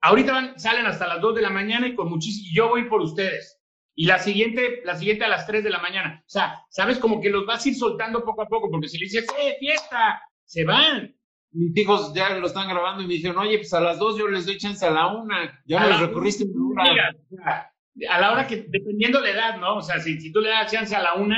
Ahorita van, salen hasta las 2 de la mañana y con muchísimo, y yo voy por ustedes y la siguiente, la siguiente a las 3 de la mañana. O sea, sabes como que los vas a ir soltando poco a poco, porque si le dices, ¡eh, fiesta! Se van. Mis hijos ya lo están grabando y me dijeron, oye, pues a las 2 yo les doy chance a la 1. Ya me los recorriste a la hora que, dependiendo de la edad, ¿no? O sea, si, si tú le das chance a la 1,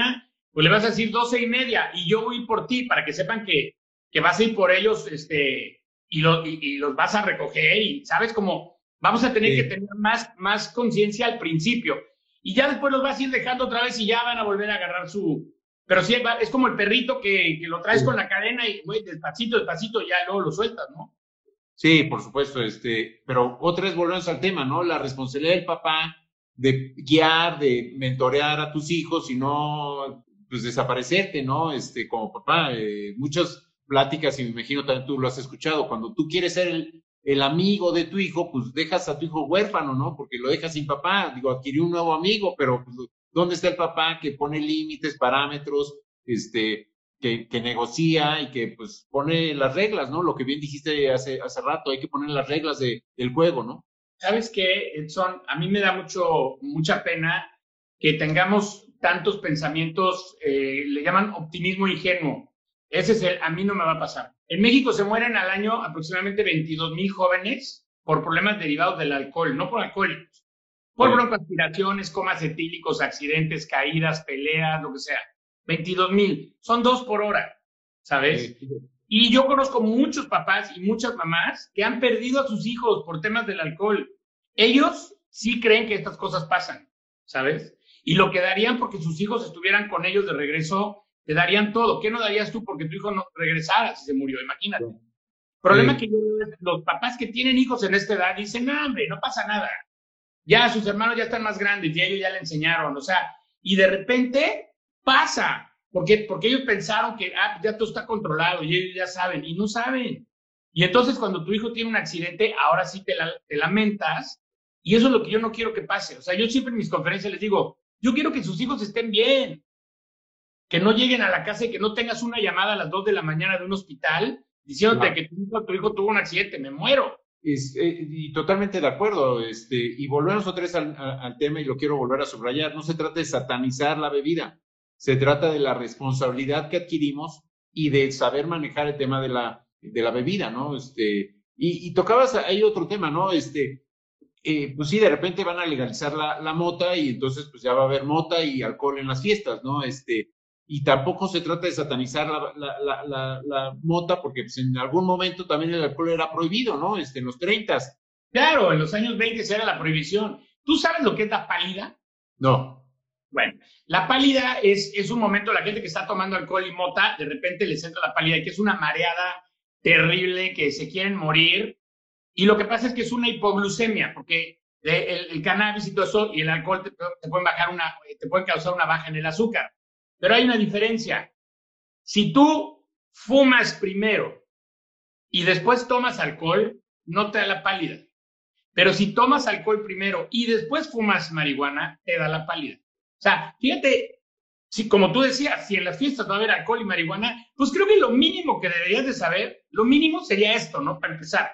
pues le vas a decir 12 y media y yo voy por ti para que sepan que, que vas a ir por ellos este, y, lo, y, los vas a recoger y, ¿sabes? Como vamos a tener que tener más, más conciencia al principio y ya después los vas a ir dejando otra vez y ya van a volver a agarrar su... Pero sí, es como el perrito que, que lo traes con la cadena y, güey, despacito, despacito, ya luego lo sueltas, ¿no? Sí, por supuesto, este, pero otra vez volvemos al tema, ¿no? La responsabilidad del papá de guiar, de mentorear a tus hijos y no, pues, desaparecerte, ¿no? Este, como papá, eh, muchas pláticas, y me imagino también tú lo has escuchado, cuando tú quieres ser el, el amigo de tu hijo, pues dejas a tu hijo huérfano, ¿no? Porque lo dejas sin papá. Digo, adquirió un nuevo amigo, pero pues, ¿dónde está el papá que pone límites, parámetros, este, que, que, negocia y que pues pone las reglas, ¿no? Lo que bien dijiste hace, hace rato, hay que poner las reglas de, del juego, ¿no? ¿Sabes qué, Edson? A mí me da mucho, mucha pena que tengamos tantos pensamientos, eh, le llaman optimismo ingenuo. Ese es el, a mí no me va a pasar. En México se mueren al año aproximadamente 22 mil jóvenes por problemas derivados del alcohol, no por alcohólicos. Por broncoaspiraciones, comas etílicos, accidentes, caídas, peleas, lo que sea. 22 mil. Son dos por hora, ¿sabes? Y yo conozco muchos papás y muchas mamás que han perdido a sus hijos por temas del alcohol. Ellos sí creen que estas cosas pasan, ¿sabes? Y lo que darían porque sus hijos estuvieran con ellos de regreso, te darían todo. ¿Qué no darías tú porque tu hijo no regresara si se murió? Imagínate. El problema que yo veo es los papás que tienen hijos en esta edad dicen, no, hombre, no pasa nada. Ya sus hermanos ya están más grandes y ellos ya le enseñaron. O sea, y de repente pasa. Porque, porque ellos pensaron que ah, ya todo está controlado y ellos ya saben, y no saben. Y entonces cuando tu hijo tiene un accidente, ahora sí te, te lamentas, y eso es lo que yo no quiero que pase. O sea, yo siempre en mis conferencias les digo, yo quiero que sus hijos estén bien, que no lleguen a la casa y que no tengas una llamada a las 2 de la mañana de un hospital diciéndote que tu hijo, tu hijo, tuvo un accidente, me muero. Es, eh, y totalmente de acuerdo. Este, y volvemos otra vez al, tema y lo quiero volver a subrayar. No se trata de satanizar la bebida. Se trata de la responsabilidad que adquirimos y de saber manejar el tema de la, de la bebida, ¿no? Este, y, y tocabas ahí otro tema, ¿no? Este, eh, pues sí, de repente van a legalizar la, la, mota y entonces pues ya va a haber mota y alcohol en las fiestas, ¿no? Este, y tampoco se trata de satanizar la, la, la, la mota porque pues, en algún momento también el alcohol era prohibido, ¿no? Este, en los 30. Claro, en los años 20 era la prohibición. ¿Tú sabes lo que es la pálida? No. Bueno, la pálida es, es un momento, la gente que está tomando alcohol y mota, de repente les entra la pálida, que es una mareada terrible, que se quieren morir. Y lo que pasa es que es una hipoglucemia, porque el, cannabis y todo eso y el alcohol te, te, pueden bajar una, te pueden causar una baja en el azúcar. Pero hay una diferencia. Si tú fumas primero y después tomas alcohol, no te da la pálida. Pero si tomas alcohol primero y después fumas marihuana, te da la pálida. O sea, fíjate, si como tú decías, si en las fiestas va a haber alcohol y marihuana, pues creo que lo mínimo que deberías de saber, lo mínimo sería esto, ¿no? Para empezar.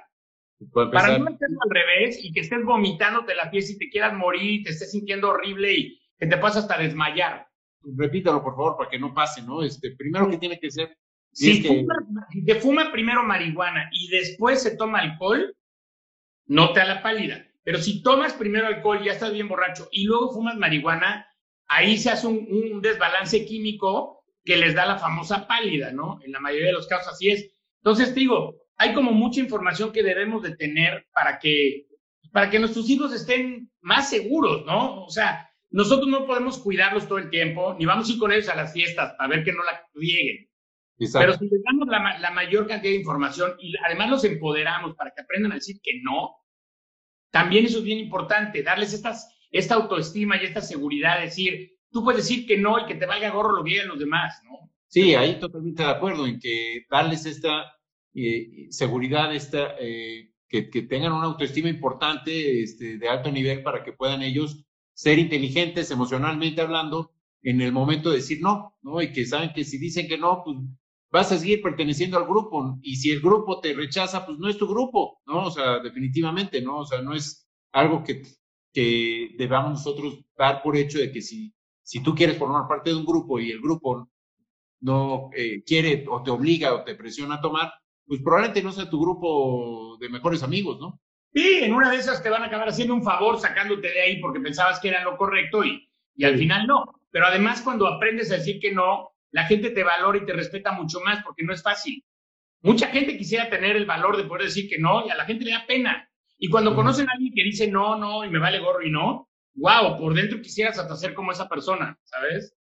Para no estés al revés y que estés vomitándote la fiesta y te quieras morir y te estés sintiendo horrible y que te puedas hasta desmayar. Repítalo, por favor, para que no pase, ¿no? Este, primero que tiene que ser. Si, fuma, si te fuma primero marihuana y después se toma alcohol, no te da la pálida. Pero si tomas primero alcohol, ya estás bien borracho, y luego fumas marihuana, ahí se hace un, desbalance químico que les da la famosa pálida, ¿no? En la mayoría de los casos así es. Entonces, digo, hay como mucha información que debemos de tener para que, para que nuestros hijos estén más seguros, ¿no? O sea, nosotros no podemos cuidarlos todo el tiempo, ni vamos a ir con ellos a las fiestas para ver que no la rieguen. Pero si les damos la, la, mayor cantidad de información y además los empoderamos para que aprendan a decir que no, también eso es bien importante, darles estas esta autoestima y esta seguridad, decir, tú puedes decir que no y que te valga gorro lo que digan los demás, ¿no? Sí, ahí totalmente de acuerdo en que darles esta eh, seguridad, esta, eh, que, que, tengan una autoestima importante, este, de alto nivel para que puedan ellos ser inteligentes emocionalmente hablando en el momento de decir no, ¿no? Y que saben que si dicen que no, pues vas a seguir perteneciendo al grupo y si el grupo te rechaza, pues no es tu grupo, ¿no? O sea, definitivamente, ¿no? O sea, no es algo que que debamos nosotros dar por hecho de que si, si tú quieres formar parte de un grupo y el grupo no eh, quiere o te obliga o te presiona a tomar, pues probablemente no sea tu grupo de mejores amigos, ¿no? Sí, en una de esas te van a acabar haciendo un favor sacándote de ahí porque pensabas que era lo correcto y, y al final no. Pero además cuando aprendes a decir que no, la gente te valora y te respeta mucho más porque no es fácil. Mucha gente quisiera tener el valor de poder decir que no y a la gente le da pena. Y cuando conocen a alguien que dice no, no, y me vale gorro y no, wow, por dentro quisieras hasta ser como esa persona, ¿sabes?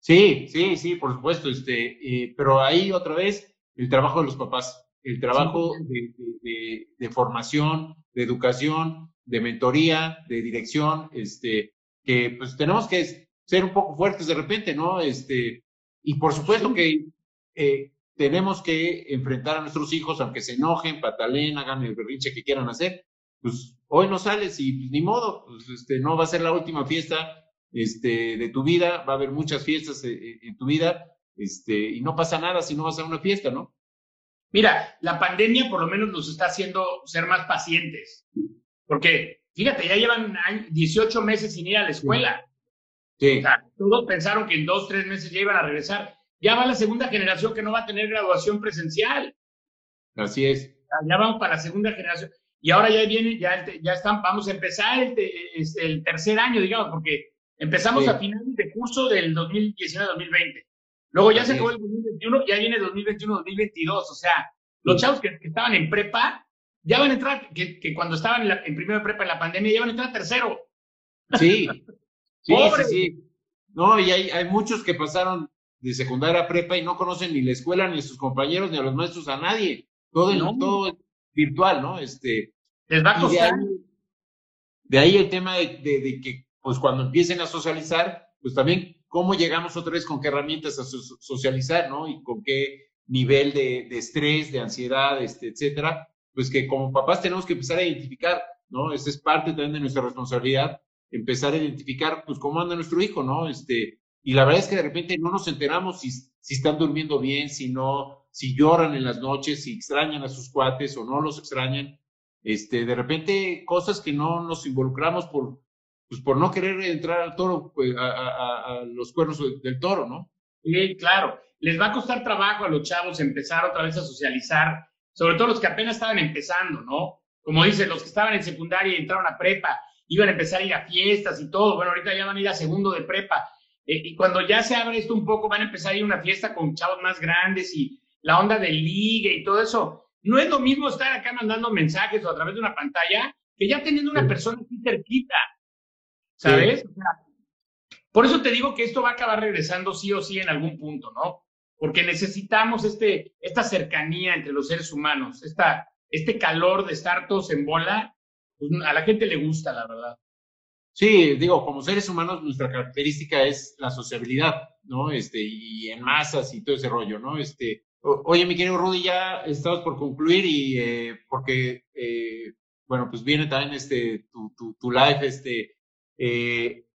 Sí, sí, sí, por supuesto, este, eh, pero ahí otra vez el trabajo de los papás, el trabajo de, de, de, formación, de educación, de mentoría, de dirección, este, que pues tenemos que ser un poco fuertes de repente, ¿no? Este, y por supuesto que eh, tenemos que enfrentar a nuestros hijos, aunque se enojen, pataleen, hagan el berrinche que quieran hacer, pues hoy no sales y pues, ni modo, pues, este, no va a ser la última fiesta este, de tu vida, va a haber muchas fiestas en, eh, en tu vida, este, y no pasa nada si no vas a una fiesta, ¿no? Mira, la pandemia por lo menos nos está haciendo ser más pacientes, porque fíjate, ya llevan 18 meses sin ir a la escuela. Sí. O sea, todos pensaron que en dos, tres meses ya iban a regresar ya va la segunda generación que no va a tener graduación presencial. Así es. Ya vamos para la segunda generación. y ahora ya viene, ya, ya están, vamos a empezar el, este, el tercer año, digamos, porque empezamos a finales de curso del 2019-2020. Luego ya se acabó el 2021, ya viene 2021-2022, o sea, los chavos que, estaban en prepa ya van a entrar, que, que cuando estaban en, en primero de prepa en la pandemia, ya van a entrar a tercero. Sí, *laughs* sí, sí, sí. No, y hay, hay muchos que pasaron de secundaria a prepa y no conocen ni la escuela, ni a sus compañeros, ni a los maestros, a nadie. Todo, el, todo virtual, ¿no? Este, Les va a costar. De ahí, el tema de, de, que, pues cuando empiecen a socializar, pues también cómo llegamos otra vez con qué herramientas a socializar, ¿no? Y con qué nivel de, de estrés, de ansiedad, este, etcétera. Pues que como papás tenemos que empezar a identificar, ¿no? Esa es parte también de nuestra responsabilidad empezar a identificar, pues, cómo anda nuestro hijo, ¿no? Este, y la verdad es que de repente no nos enteramos si, si están durmiendo bien, si no, si lloran en las noches, si extrañan a sus cuates o no los extrañan. Este, de repente, cosas que no nos involucramos por, pues, por no querer entrar al toro, pues, a, a, los cuernos del toro, ¿no? Sí, claro. Les va a costar trabajo a los chavos empezar otra vez a socializar, sobre todo los que apenas estaban empezando, ¿no? Como dicen, los que estaban en secundaria y entraron a prepa iban a empezar a ir a fiestas y todo. Bueno, ahorita ya van a ir a segundo de prepa. Eh, y cuando ya se abre esto un poco, van a empezar a ir a una fiesta con chavos más grandes y la onda de ligue y todo eso. No es lo mismo estar acá mandando mensajes o a través de una pantalla que ya teniendo una persona aquí cerquita. ¿Sabes? por eso te digo que esto va a acabar regresando sí o sí en algún punto, ¿no? Porque necesitamos este, esta cercanía entre los seres humanos, esta, este calor de estar todos en bola pues, a la gente le gusta, la verdad. Sí, digo, como seres humanos nuestra característica es la sociabilidad, ¿no? Este, y en masas y todo ese rollo, ¿no? Este, oye, mi querido Rudy, ya estamos por concluir y eh, porque, eh, bueno, pues viene también este, tu, tu, tu live, este, eh,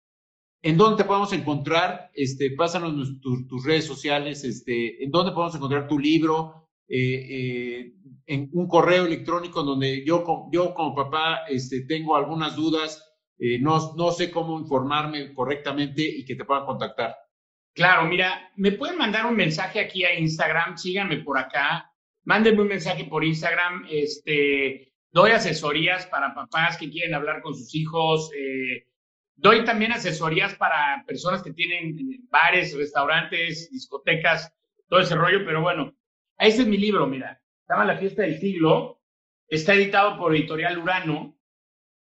¿en dónde te podemos encontrar? Este, pásanos tus redes sociales, este, ¿en dónde podemos encontrar tu libro? Eh, en un correo electrónico donde yo, yo como papá este, tengo algunas dudas, eh, no, no sé cómo informarme correctamente y que te puedan contactar. Claro, mira, me pueden mandar un mensaje aquí a Instagram, síganme por acá, mándenme un mensaje por Instagram, este, doy asesorías para papás que quieren hablar con sus hijos, eh, doy también asesorías para personas que tienen bares, restaurantes, discotecas, todo ese rollo, pero bueno, ese es mi libro, mira, se llama La Fiesta del Siglo, está editado por Editorial Urano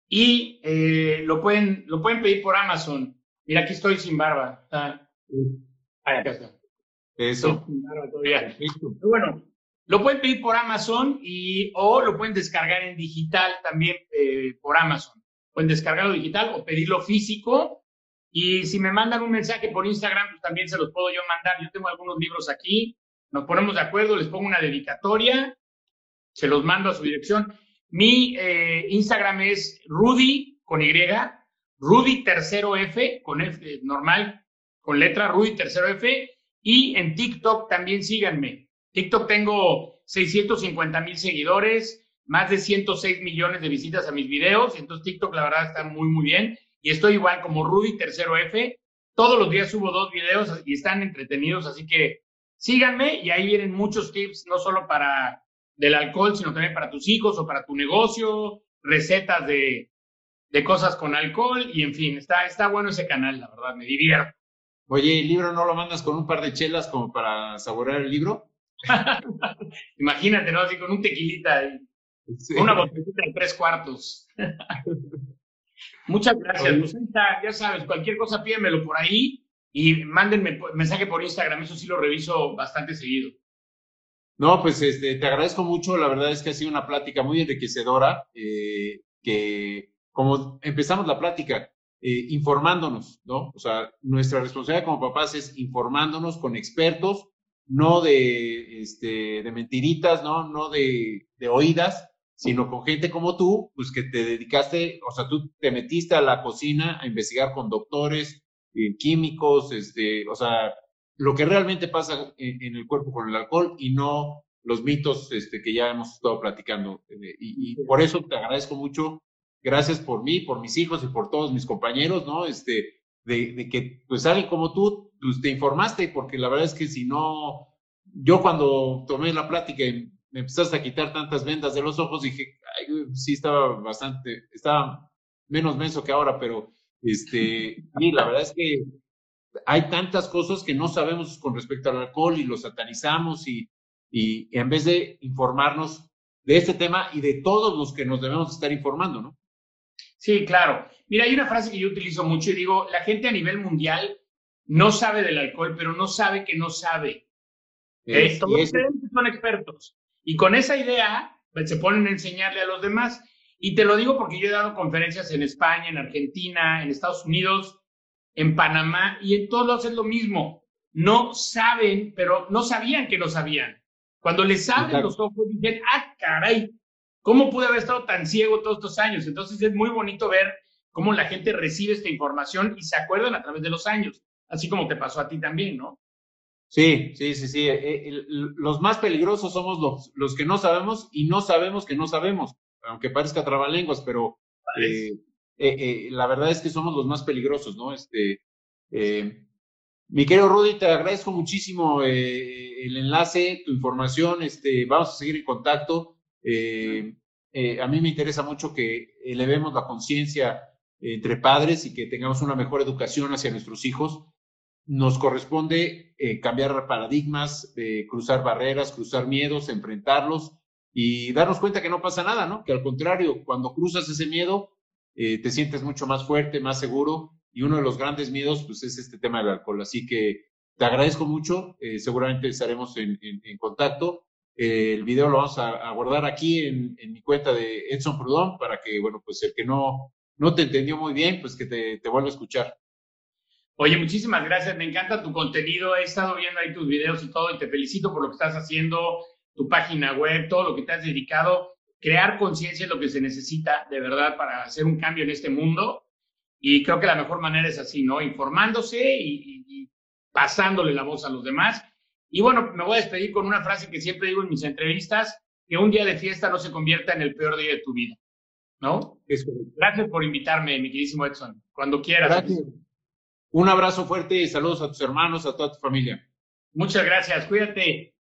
y eh, lo, pueden, lo pueden pedir por Amazon. Mira, aquí estoy sin barba. Está... acá está. Eso. Bueno, lo pueden pedir por Amazon y o lo pueden descargar en digital también eh, por Amazon. Pueden descargarlo digital o pedirlo físico. Y si me mandan un mensaje por Instagram, pues también se los puedo yo mandar. Yo tengo algunos libros aquí nos ponemos de acuerdo, les pongo una dedicatoria, se los mando a su dirección. Mi eh, Instagram es Rudy con Y, Rudy tercero F, con F normal, con letra Rudy tercero F, y en TikTok también síganme. TikTok tengo 650 mil seguidores, más de 106 millones de visitas a mis videos, entonces TikTok la verdad está muy, muy bien. Y estoy igual como Rudy tercero F. Todos los días subo dos videos y están entretenidos, así que síganme y ahí vienen muchos tips, no solo para del alcohol, sino también para tus hijos o para tu negocio, recetas de, de cosas con alcohol y en fin, está, está bueno ese canal, la verdad, me divierto. Oye, ¿el libro no lo mandas con un par de chelas como para saborear el libro? *laughs* Imagínate, ¿no? Así con un tequilita, una botellita de tres cuartos. *laughs* Muchas gracias. Pues, ya sabes, cualquier cosa pídemelo por ahí y mándenme mensaje por Instagram, eso sí lo reviso bastante seguido. No, pues este, te agradezco mucho, la verdad es que ha sido una plática muy enriquecedora, eh, que como empezamos la plática, eh, informándonos, ¿no? O sea, nuestra responsabilidad como papás es informándonos con expertos, no de, este, de mentiritas, ¿no? No de, de oídas, sino con gente como tú, pues que te dedicaste, o sea, tú te metiste a la cocina a investigar con doctores, eh, químicos, este, o sea, lo que realmente pasa en, el cuerpo con el alcohol y no los mitos este, que ya hemos estado platicando. Eh, y, por eso te agradezco mucho. Gracias por mí, por mis hijos y por todos mis compañeros, ¿no? Este, de, de que, pues, alguien como tú, pues, te informaste, porque la verdad es que si no, yo cuando tomé la plática me empezaste a quitar tantas vendas de los ojos, dije, sí estaba bastante, estaba menos menso que ahora, pero este, y la verdad es que hay tantas cosas que no sabemos con respecto al alcohol y lo satanizamos y, y en vez de informarnos de este tema y de todos los que nos debemos estar informando, ¿no? Sí, claro. Mira, hay una frase que yo utilizo mucho y digo, la gente a nivel mundial no sabe del alcohol, pero no sabe que no sabe. Es, Todos son expertos. Y con esa idea pues, se ponen a enseñarle a los demás. Y te lo digo porque yo he dado conferencias en España, en Argentina, en Estados Unidos, en Panamá, y en todos es lo mismo. No saben, pero no sabían que no sabían. Cuando les abren los ojos, dicen, ah, caray, ¿cómo pude haber estado tan ciego todos estos años? Entonces es muy bonito ver cómo la gente recibe esta información y se acuerdan a través de los años, así como te pasó a ti también, ¿no? Sí, sí, sí, sí. Eh, eh, los más peligrosos somos los, los que no sabemos y no sabemos que no sabemos, aunque parezca trabalenguas, pero eh, la verdad es que somos los más peligrosos, ¿no? Este, mi querido Rudy, te agradezco muchísimo el enlace, tu información, este, vamos a seguir en contacto. a mí me interesa mucho que elevemos la conciencia entre padres y que tengamos una mejor educación hacia nuestros hijos nos corresponde eh, cambiar paradigmas, eh, cruzar barreras, cruzar miedos, enfrentarlos y darnos cuenta que no pasa nada, ¿no? Que al contrario, cuando cruzas ese miedo, eh, te sientes mucho más fuerte, más seguro y uno de los grandes miedos, pues es este tema del alcohol. Así que te agradezco mucho, seguramente estaremos en, contacto. el video lo vamos a, guardar aquí en, mi cuenta de Edson Prudón para que, bueno, pues el que no, no te entendió muy bien, pues que te, te vuelva a escuchar. Oye, muchísimas gracias, me encanta tu contenido, he estado viendo ahí tus videos y todo y te felicito por lo que estás haciendo, tu página web, todo lo que te has dedicado. Crear conciencia es lo que se necesita de verdad para hacer un cambio en este mundo y creo que la mejor manera es así, ¿no? Informándose y, pasándole la voz a los demás. Y bueno, me voy a despedir con una frase que siempre digo en mis entrevistas, que un día de fiesta no se convierta en el peor día de tu vida, ¿no? Gracias por invitarme, mi queridísimo Edson. Cuando quieras. Gracias. Un abrazo fuerte y saludos a tus hermanos, a toda tu familia. Muchas gracias, cuídate.